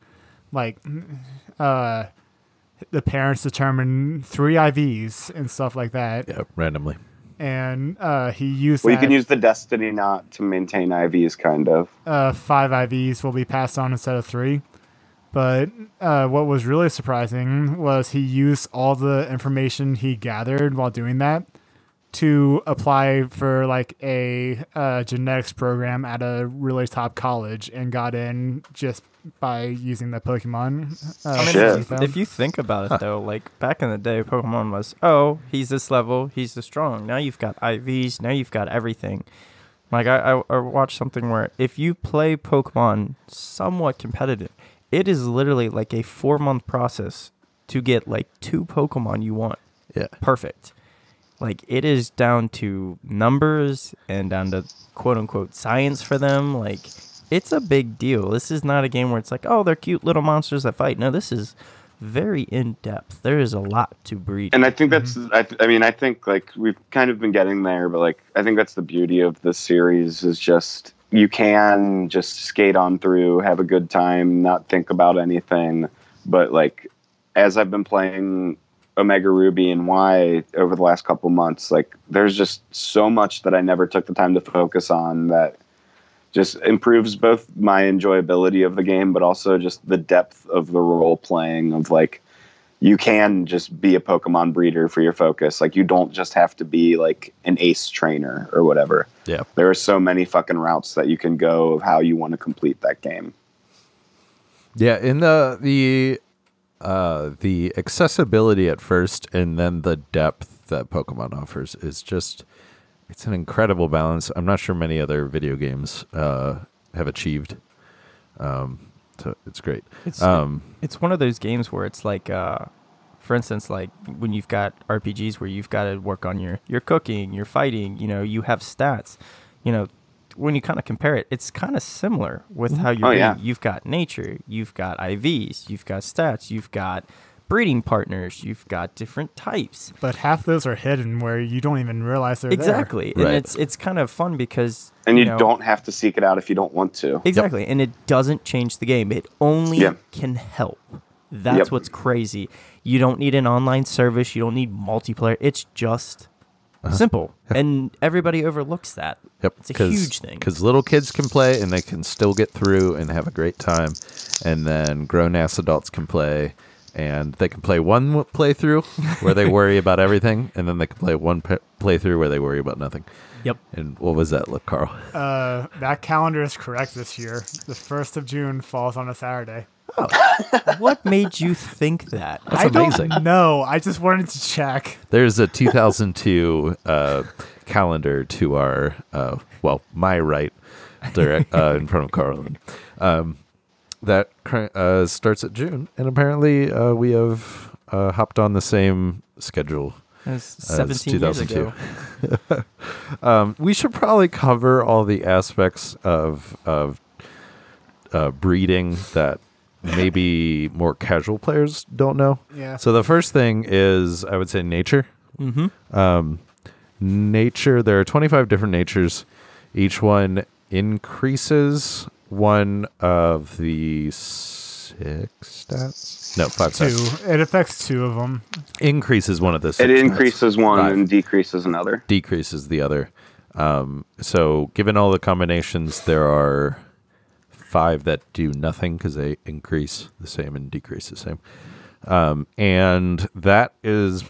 like uh the parents determined three IVs and stuff like that. yeah, randomly. And uh, he used Well, you can use the Destiny Knot to maintain IVs, kind of. uh, five IVs will be passed on instead of three. But uh, what was really surprising was he used all the information he gathered while doing that to apply for like a uh, genetics program at a really top college and got in just by using the Pokemon. Uh, I mean, if, you, if you think about it, though, like back in the day, Pokemon was, oh, he's this level, he's this strong. Now you've got IVs, now you've got everything. Like I, I, I watched something where if you play Pokemon somewhat competitive, it is literally like a four month process to get like two Pokemon you want Yeah. perfect. Like it is down to numbers and down to quote unquote science for them. Like it's a big deal. This is not a game where it's like, oh, they're cute little monsters that fight. No, this is very in depth. There is a lot to breed. And I think that's, mm-hmm. I, th- I mean, I think like we've kind of been getting there, but like I think that's the beauty of the series is just you can just skate on through, have a good time, not think about anything. But like as I've been playing Omega Ruby and Y over the last couple months, like there's just so much that I never took the time to focus on that just improves both my enjoyability of the game, but also just the depth of the role playing of like you can just be a Pokemon breeder for your focus. Like you don't just have to be like an ace trainer or whatever. Yeah. There are so many fucking routes that you can go of how you want to complete that game. Yeah, in the the uh the accessibility at first and then the depth that Pokemon offers is just it's an incredible balance. I'm not sure many other video games uh have achieved. Um so it's great. It's Um it's one of those games where it's like uh for instance like when you've got RPGs where you've got to work on your your cooking, your fighting, you know, you have stats. You know, when you kind of compare it, it's kind of similar with how you're. Oh, yeah. You've got nature, you've got IVs, you've got stats, you've got breeding partners, you've got different types. but half those are hidden where you don't even realize they're there. Exactly. And Right. it's it's kind of fun because And you, know, don't have to seek it out if you don't want to. Exactly. And it doesn't change the game. It only Yeah. can help. That's Yep. what's crazy. You don't need an online service. You don't need multiplayer. It's just uh-huh. simple. And everybody overlooks that. Yep, It's a huge thing. Because little kids can play and they can still get through and have a great time, and then grown ass adults can play and they can play one playthrough where they worry about everything, and then they can play one p- playthrough where they worry about nothing. Yep. And what was that, look, Carl? Uh, that calendar is correct this year. The first of June falls on a Saturday. Oh. [LAUGHS] what made you think that? That's I amazing. don't know. I just wanted to check. There's a 2002 uh, calendar to our, uh, well, my right, direct uh, in front of Carl. Um, that uh, starts at June, and apparently uh, we have uh, hopped on the same schedule. It's Uh, it's 17 years 2002. ago. [LAUGHS] Um, we should probably cover all the aspects of of uh, breeding that maybe more casual players don't know. Yeah. So the first thing is, I would say, nature. Mm-hmm. Um, nature. There are 25 different natures. Each one increases one of the six stats. No, five Two. stats. It affects two of them. Increases one of the It six stats. increases one Five. and decreases another. decreases the other. Um, so, given all the combinations, there are five that do nothing because they increase the same and decrease the same. Um, and that is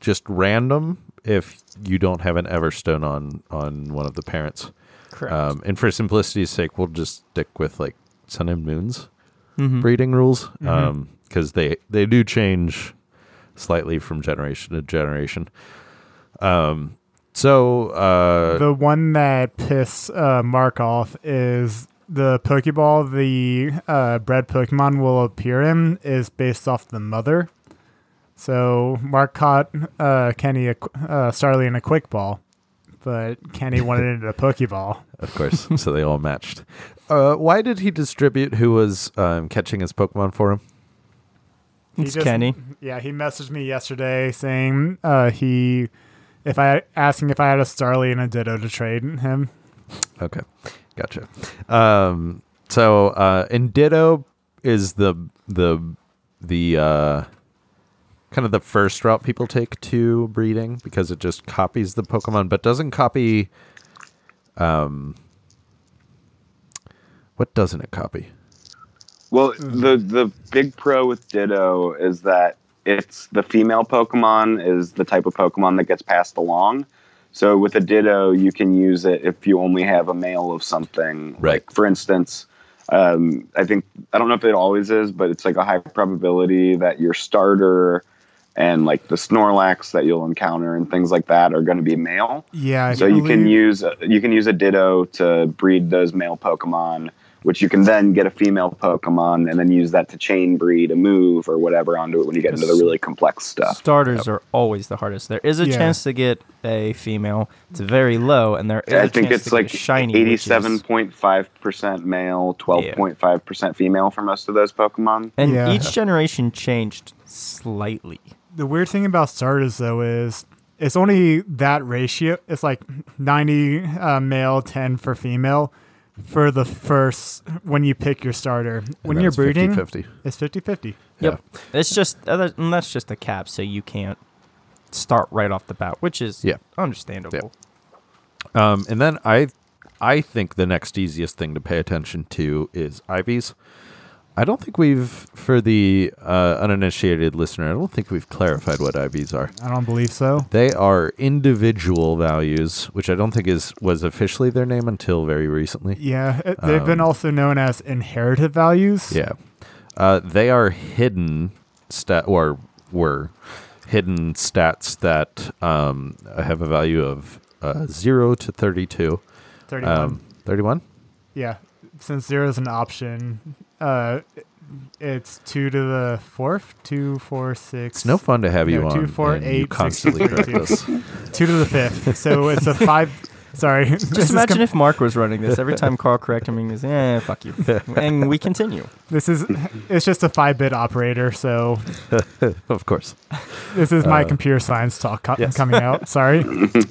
just random if you don't have an Everstone on on one of the parents. Correct. Um, and for simplicity's sake, we'll just stick with like Sun and Moon's Mhm. breeding rules because they they do change slightly from generation to generation. Um, so uh, the one that pissed uh, Mark off is the Pokeball the uh, bred Pokemon will appear in is based off the mother. So Mark caught uh, Kenny a, qu- uh, Starly in a quick ball, but Kenny wanted it in a Pokeball. [LAUGHS] of course, so they all matched. Uh, why did he distribute who was um, catching his Pokemon for him? He It's just- Kenny. Yeah, he messaged me yesterday saying uh, he, if I asking if I had a Starly and a Ditto to trade him. Okay, gotcha. Um, so uh, and Ditto is the the the uh, kind of the first route people take to breeding because it just copies the Pokemon, but doesn't copy. Um, what doesn't it copy? Well, the the big pro with Ditto is that it's the female Pokemon is the type of Pokemon that gets passed along. So with a Ditto, you can use it if you only have a male of something. Right. Like for instance, um, I think I don't know if it always is, but it's like a high probability that your starter and like the Snorlax that you'll encounter and things like that are going to be male. Yeah, I so you can believe- use uh, you can use a Ditto to breed those male Pokemon, which you can then get a female Pokemon and then use that to chain breed a move or whatever onto it when you get into the really complex stuff. Starters are always the hardest. There is a Yeah. chance to get a female. It's very low, and there is a I think chance it's to like shiny. eighty-seven point five percent male, twelve point five percent female for most of those Pokemon. And Yeah. each generation changed slightly. The weird thing about starters though is it's only that ratio. It's like 90 uh, male, 10 for female for the first when you pick your starter. And when then you're it's breeding, 50-50. it's 50-50. Yep. It's just uh, and that's just a cap, so you can't start right off the bat, which is Yeah. understandable. Um, and then I, I think the next easiest thing to pay attention to is IVs. I don't think we've, for the uh, uninitiated listener, I don't think we've clarified what IVs are. I don't believe so. They are individual values, which I don't think is was officially their name until very recently. Yeah, it, they've been Um, also known as inherited values. Yeah, uh, they are hidden stat or were hidden stats that um, have a value of uh, zero to thirty-two. 31. Um, Thirty-one. yeah, since zero is an option, uh, it's two to the fourth, two, four, six. It's no fun to have you No, on. four, and you constantly six, [LAUGHS] correct us. two to the fifth. So it's a five. [LAUGHS] Sorry, Just imagine com- if Mark was running this. Every time Carl corrected him, he goes, "Eh, fuck you," [LAUGHS] and we continue. this is it's just a five bit operator. So of course. this is my Uh, computer science talk co- yes. coming out. Sorry.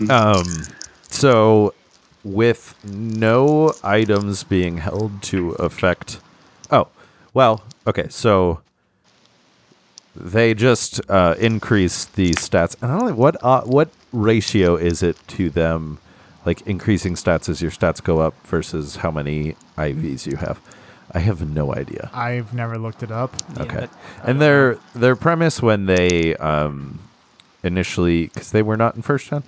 Um, so, with no items being held to affect. Oh, well, okay. So they just uh, increase the stats. And I don't know what uh, what ratio is it to them, like increasing stats as your stats go up versus how many IVs you have. I have no idea. I've never looked it up. Okay. but And their their premise when they um, initially because they were not in first gen.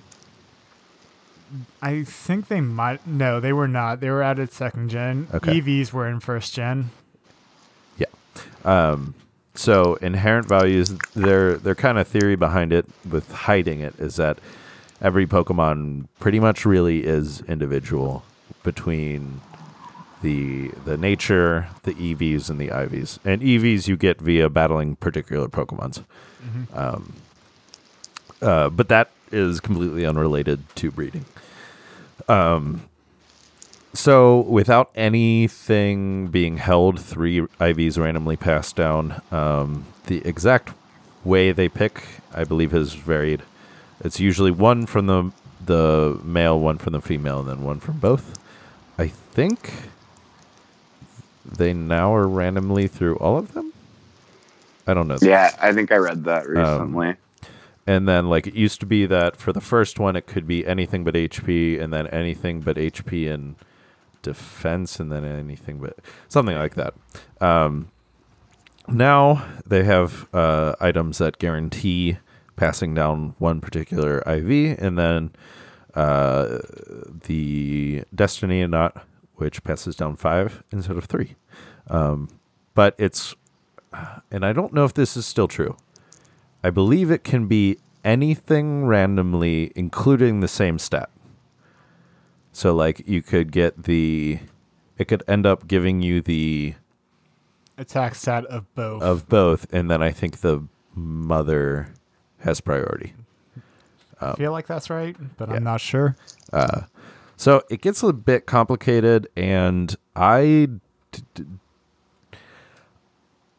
I think they might. No, they were not. They were added second gen. Okay. EVs were in first gen. Um, so inherent values, their their kind of theory behind it with hiding it is that every Pokemon pretty much really is individual between the the nature, the EVs, and the IVs. And EVs you get via battling particular Pokemons. Um, uh, but that is completely unrelated to breeding. Um, so, without anything being held, three IVs randomly passed down. Um, the exact way they pick, I believe, has varied. It's usually one from the the male, one from the female, and then one from both. I think they now are randomly through all of them. I don't know. Yeah, I think I read that recently. And then like it used to be that for the first one it could be anything but HP and then anything but HP and defense and then anything but something like that. Um, now they have uh, items that guarantee passing down one particular IV and then uh, the Destiny Knot, which passes down five instead of three. Um, but it's, and I don't know if this is still true. I believe it can be anything randomly, including the same stat. So, like, you could get the, it could end up giving you the Attack stat of both. of both, and then I think the mother has priority. I feel like that's right, but yeah. I'm not sure. Uh, so it gets a bit complicated, and I, d- d-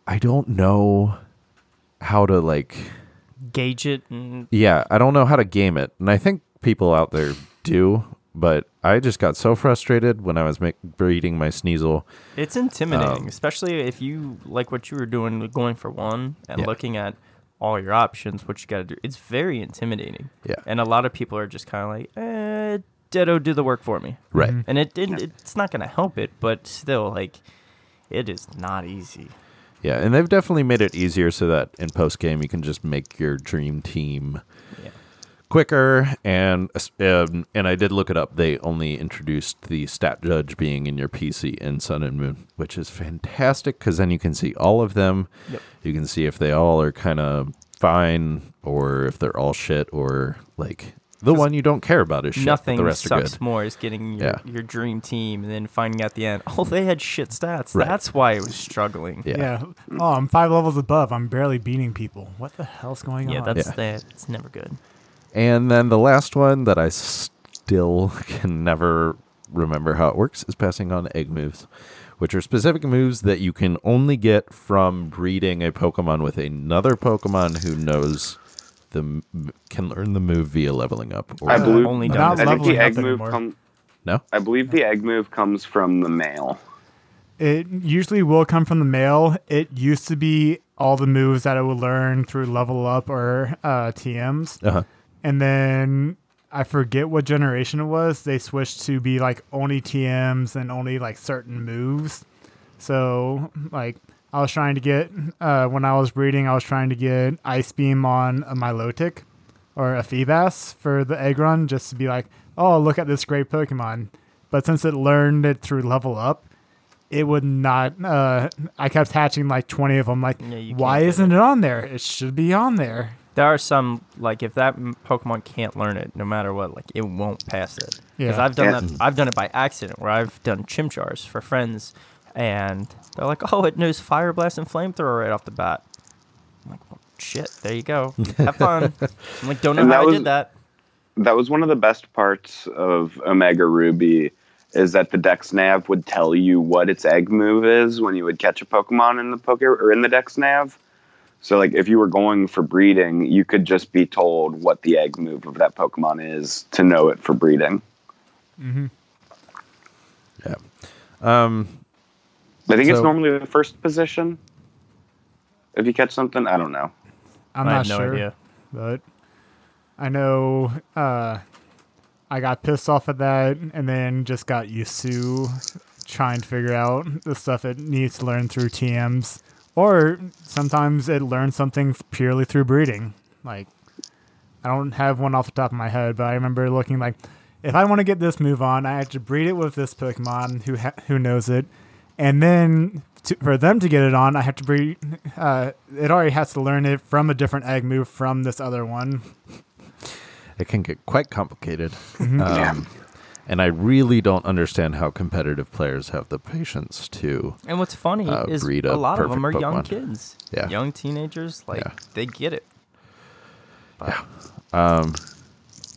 I don't know how to like. Gauge it and Yeah, I don't know how to game it, and I think people out there do. But I just got so frustrated when I was make, breeding my Sneasel. It's intimidating, Um, especially if you like what you were doing, going for one and Yeah. looking at all your options, what you got to do. It's very intimidating. Yeah. And a lot of people are just kind of like, eh, Ditto, do the work for me. Right. And it, it it's not going to help it, but still, like, it is not easy. Yeah, and they've definitely made it easier so that in post game you can just make your dream team Yeah. Quicker and um, and I did look it up. They only introduced the stat judge being in your PC in Sun and Moon, which is fantastic because then you can see all of them. Yep. You can see if they all are kind of fine or if they're all shit or like the one you don't care about is shit. Nothing the rest are sucks good. more is getting your, Yeah. your dream team and then finding at the end, oh, they had shit stats. Right. That's why it was struggling. Yeah. Yeah. Oh, I'm five levels above. I'm barely beating people. What the hell's going Yeah, on? that's Yeah. That's that. It's never good. And then the last one that I still [LAUGHS] can never remember how it works is passing on egg moves, which are specific moves that you can only get from breeding a Pokemon with another Pokemon who knows the can learn the move via leveling up. Or I believe only not done I think the egg move anymore. come, no. I believe the egg move comes from the male. It usually will come from the male. It used to be all the moves that it would learn through level up or uh, TMs. Uh-huh. And then I forget what generation it was. They switched to be like only TMs and only like certain moves. So like I was trying to get uh, when I was breeding, I was trying to get Ice Beam on a Milotic or a Feebas for the egg run, just to be like, oh look at this great Pokemon. But since it learned it through level up, it would not. Uh, I kept hatching like twenty of them. Like, why isn't it on there? It should be on there. There are some like if that Pokemon can't learn it, no matter what, like it won't pass it. Because Yeah. I've done Yeah. that. I've done it by accident, where I've done Chimchars for friends, and they're like, "Oh, it knows Fire Blast and Flamethrower right off the bat." I'm like, well, "Shit, there you go. [LAUGHS] Have fun." I'm like, "Don't know And how I was- did that." That was one of the best parts of Omega Ruby is that the Dex Nav would tell you what its egg move is when you would catch a Pokemon in the Poke or in the Dex Nav. So like if you were going for breeding, you could just be told what the egg move of that Pokemon is to know it for breeding. Mm-hmm. Yeah. Um, I think it's normally the first position. If you catch something, I don't know. I'm I not have no sure, idea. but I know uh, I got pissed off at that, and then just got used to trying to figure out the stuff it needs to learn through TMs, or sometimes it learns something purely through breeding. Like I don't have one off the top of my head, but I remember looking like, if I want to get this move on, I have to breed it with this Pokemon who ha- who knows it, and then to, for them to get it on, I have to breed. Uh, it already has to learn it from a different egg move from this other one. it can get quite complicated. Yeah. Um, and I really don't understand how competitive players have the patience to. And what's funny Uh, is a a lot of them are perfect young kids, Yeah. young teenagers. Like Yeah. they get it. But Um,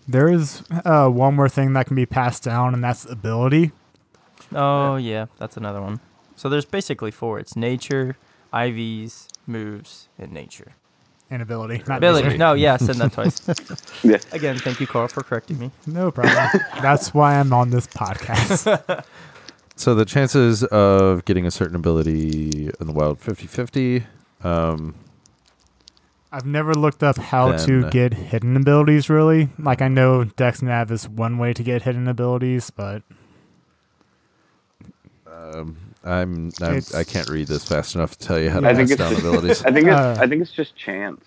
There is uh, one more thing that can be passed down, and that's ability. Oh yeah, that's another one. So there's basically four. It's nature, IVs, moves, and nature. An ability, not Ability. nature. No, yeah, I said that twice. [LAUGHS] [LAUGHS] Yeah. Again, thank you, Carl, for correcting me. No problem. That's why I'm on this podcast. [LAUGHS] So the chances of getting a certain ability in the wild 50-50. Um, I've never looked up how to get hidden abilities. Really, like I know Dex Nav is one way to get hidden abilities, but um, I'm, I'm I can't read this fast enough to tell you how to I think pass it's down [LAUGHS] abilities. I think it's Uh, I think it's just chance.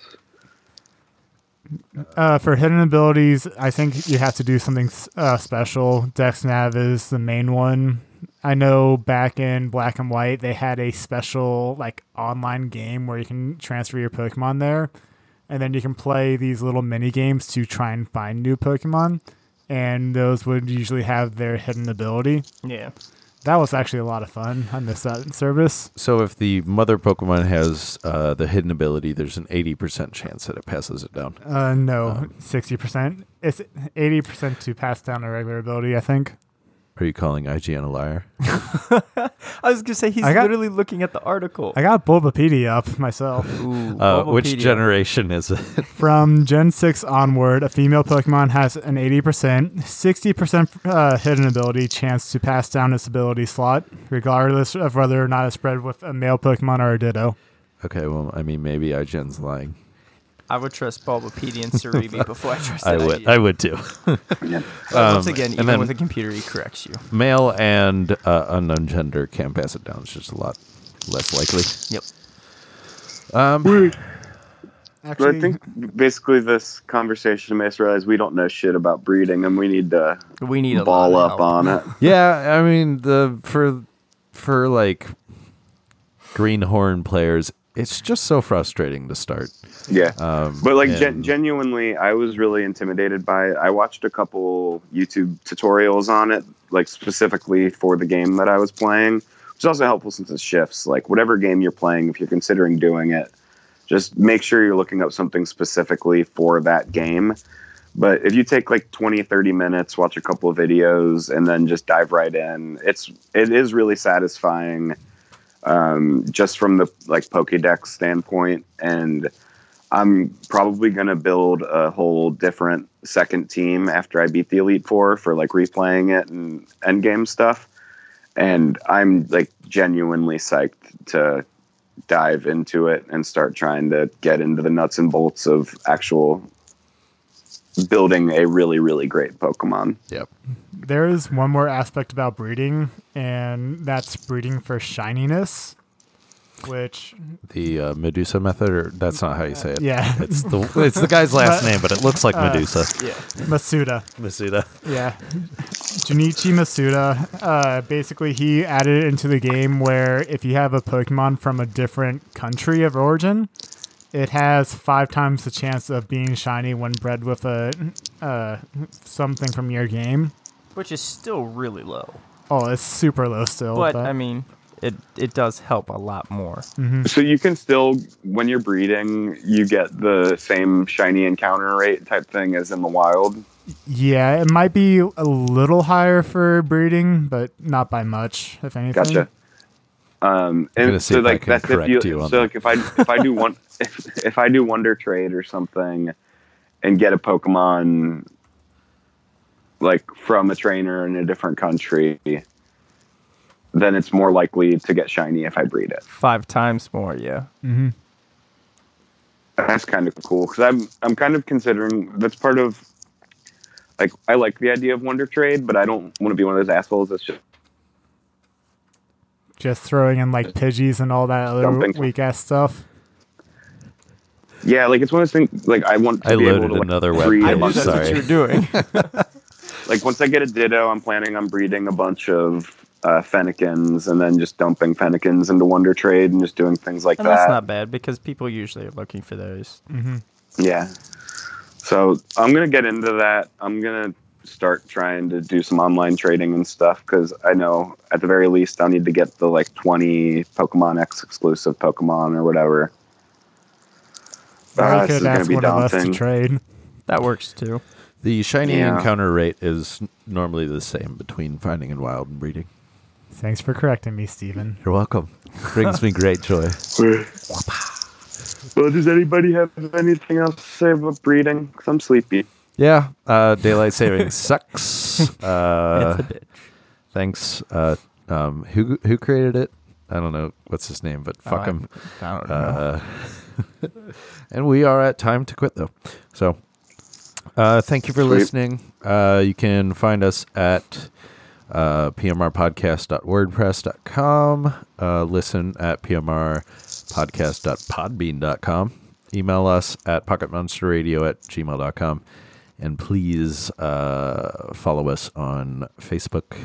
Uh, for hidden abilities, I think you have to do something uh, special. Dex Nav is the main one. I know back in Black and White, they had a special like online game where you can transfer your Pokemon there, and then you can play these little mini games to try and find new Pokemon. And those would usually have their hidden ability. Yeah. That was actually a lot of fun. I miss that service. So if the mother Pokemon has uh, the hidden ability, there's an 80% chance that it passes it down. Uh, no, sixty percent. It's eighty percent to pass down a regular ability. I think. Are you calling IGN a liar? [LAUGHS] I was gonna say he's I got- literally looking at the article. I got Bulbapedia up myself. Ooh, Uh, which Bulbapedia. generation is it? [LAUGHS] From Gen 6 onward, a female Pokemon has an 80%, 60% uh, hidden ability chance to pass down its ability slot, regardless of whether or not it's bred with a male Pokemon or a Ditto. Okay, well, I mean, maybe IGN's lying. I would trust Bulbapedia and Serebii [LAUGHS] before I trust I that would, idea. I would too. Yeah. [LAUGHS] But once Um, again, even then- with a computer, he corrects you. Male and uh, unknown gender can't pass it down. It's just a lot less likely. Yep. Um, But Actually, I think basically this conversation makes us realize we don't know shit about breeding, and we need to We need ball lot up on it. [LAUGHS] yeah, I mean the for for like greenhorn players, it's just so frustrating to start. Yeah. Um, But like gen- genuinely, I was really intimidated by it. I watched a couple YouTube tutorials on it, like specifically for the game that I was playing, which is also helpful since it shifts. Like whatever game you're playing, if you're considering doing it, just make sure you're looking up something specifically for that game. But if you take like 20, 30 minutes, watch a couple of videos, and then just dive right in, it's it is really satisfying, um, just from the like Pokédex standpoint. And I'm probably gonna build a whole different second team after I beat the Elite Four for like replaying it and end game stuff. And I'm like genuinely psyched to dive into it and start trying to get into the nuts and bolts of actual building a really really great Pokemon. Yep. there is one more aspect about breeding, and that's breeding for shininess, which, The uh, Medusa method, or that's not how you say it. yeah, It's the it's the guy's last [LAUGHS] name, but it looks like Uh, Medusa. Yeah. Masuda. Masuda. Yeah. Junichi Masuda, uh, basically, he added it into the game where if you have a Pokemon from a different country of origin, it has five times the chance of being shiny when bred with a uh, something from your game. Which is still really low. Oh, it's super low still. But, I mean, it it does help a lot more. So you can still, when you're breeding, you get the same shiny encounter rate type thing as in the wild. yeah, it might be a little higher for breeding, but not by much, if anything. Gotcha. Um, gonna and see so if I like can that's if correct you, you on so that. like if I if I do one [LAUGHS] [LAUGHS] if if I do Wonder Trade or something, and get a Pokemon like from a trainer in a different country, then it's more likely to get shiny if I breed it. Five times more, yeah. hmm That's kind of cool because I'm I'm kind of considering that's part of like I like the idea of Wonder Trade, but I don't want to be one of those assholes that's just Just throwing in like Pidgeys and all that other weak ass stuff. Yeah like it's one of those things like I want to I be able loaded to like, another web breed I a page, knew that's of what you were doing. [LAUGHS] [LAUGHS] like once I get a Ditto, I'm planning on breeding a bunch of uh, Fennekins and then just dumping Fennekins into Wonder Trade and just doing things like and that. that's not bad because people usually are looking for those. hmm yeah. So I'm gonna get into that. I'm gonna start trying to do some online trading and stuff because I know at the very least I'll need to get the like 20 Pokemon X exclusive Pokemon or whatever. Or Uh, you could ask be one of us to daunting. trade. That works too. The shiny Yeah. encounter rate is normally the same between finding and wild and breeding. Thanks for correcting me, Steven. You're welcome. Brings me great joy. [LAUGHS] Well, does anybody have anything else to say about breeding? Because I'm sleepy. Yeah, uh, daylight saving [LAUGHS] sucks. it's Uh, a bitch. thanks. Uh, um, who who created it? I don't know what's his name, but fuck I- him. I don't know. Uh, and we are at time to quit though. So uh, thank you for Sweet. listening. Uh, you can find us at uh, pmrpodcast.wordpress.com. Uh, listen at pmrpodcast.podbean.com. Email us at pocketmonsterradio at gmail.com. And please uh, follow us on Facebook,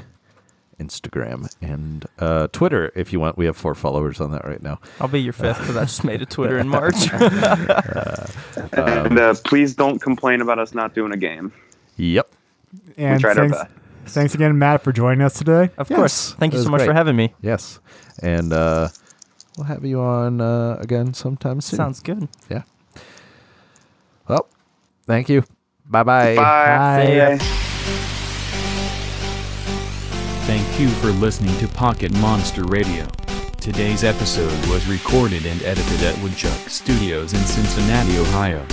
Instagram, and uh, Twitter if you want. We have four followers on that right now. I'll be your fifth because I just made a Twitter in March. [LAUGHS] and uh, please don't complain about us not doing a game. Yep. And tried our thanks, best. thanks again, Matt, for joining us today. of Yes, course. Thank you so much for having me. Yes. And uh, we'll have you on uh, again sometime soon. Sounds good. Yeah. Well, thank you. Bye-bye. Bye. See ya. Thank you for listening to Pocket Monster Radio. Today's episode was recorded and edited at Woodchuck Studios in Cincinnati, Ohio.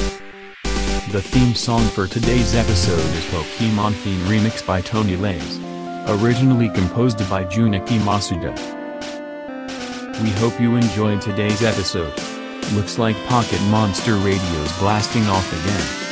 The theme song for today's episode is Pokemon Theme Remix by Tony Lays. Originally composed by Junichi Masuda. We hope you enjoyed today's episode. Looks like Pocket Monster Radio's blasting off again.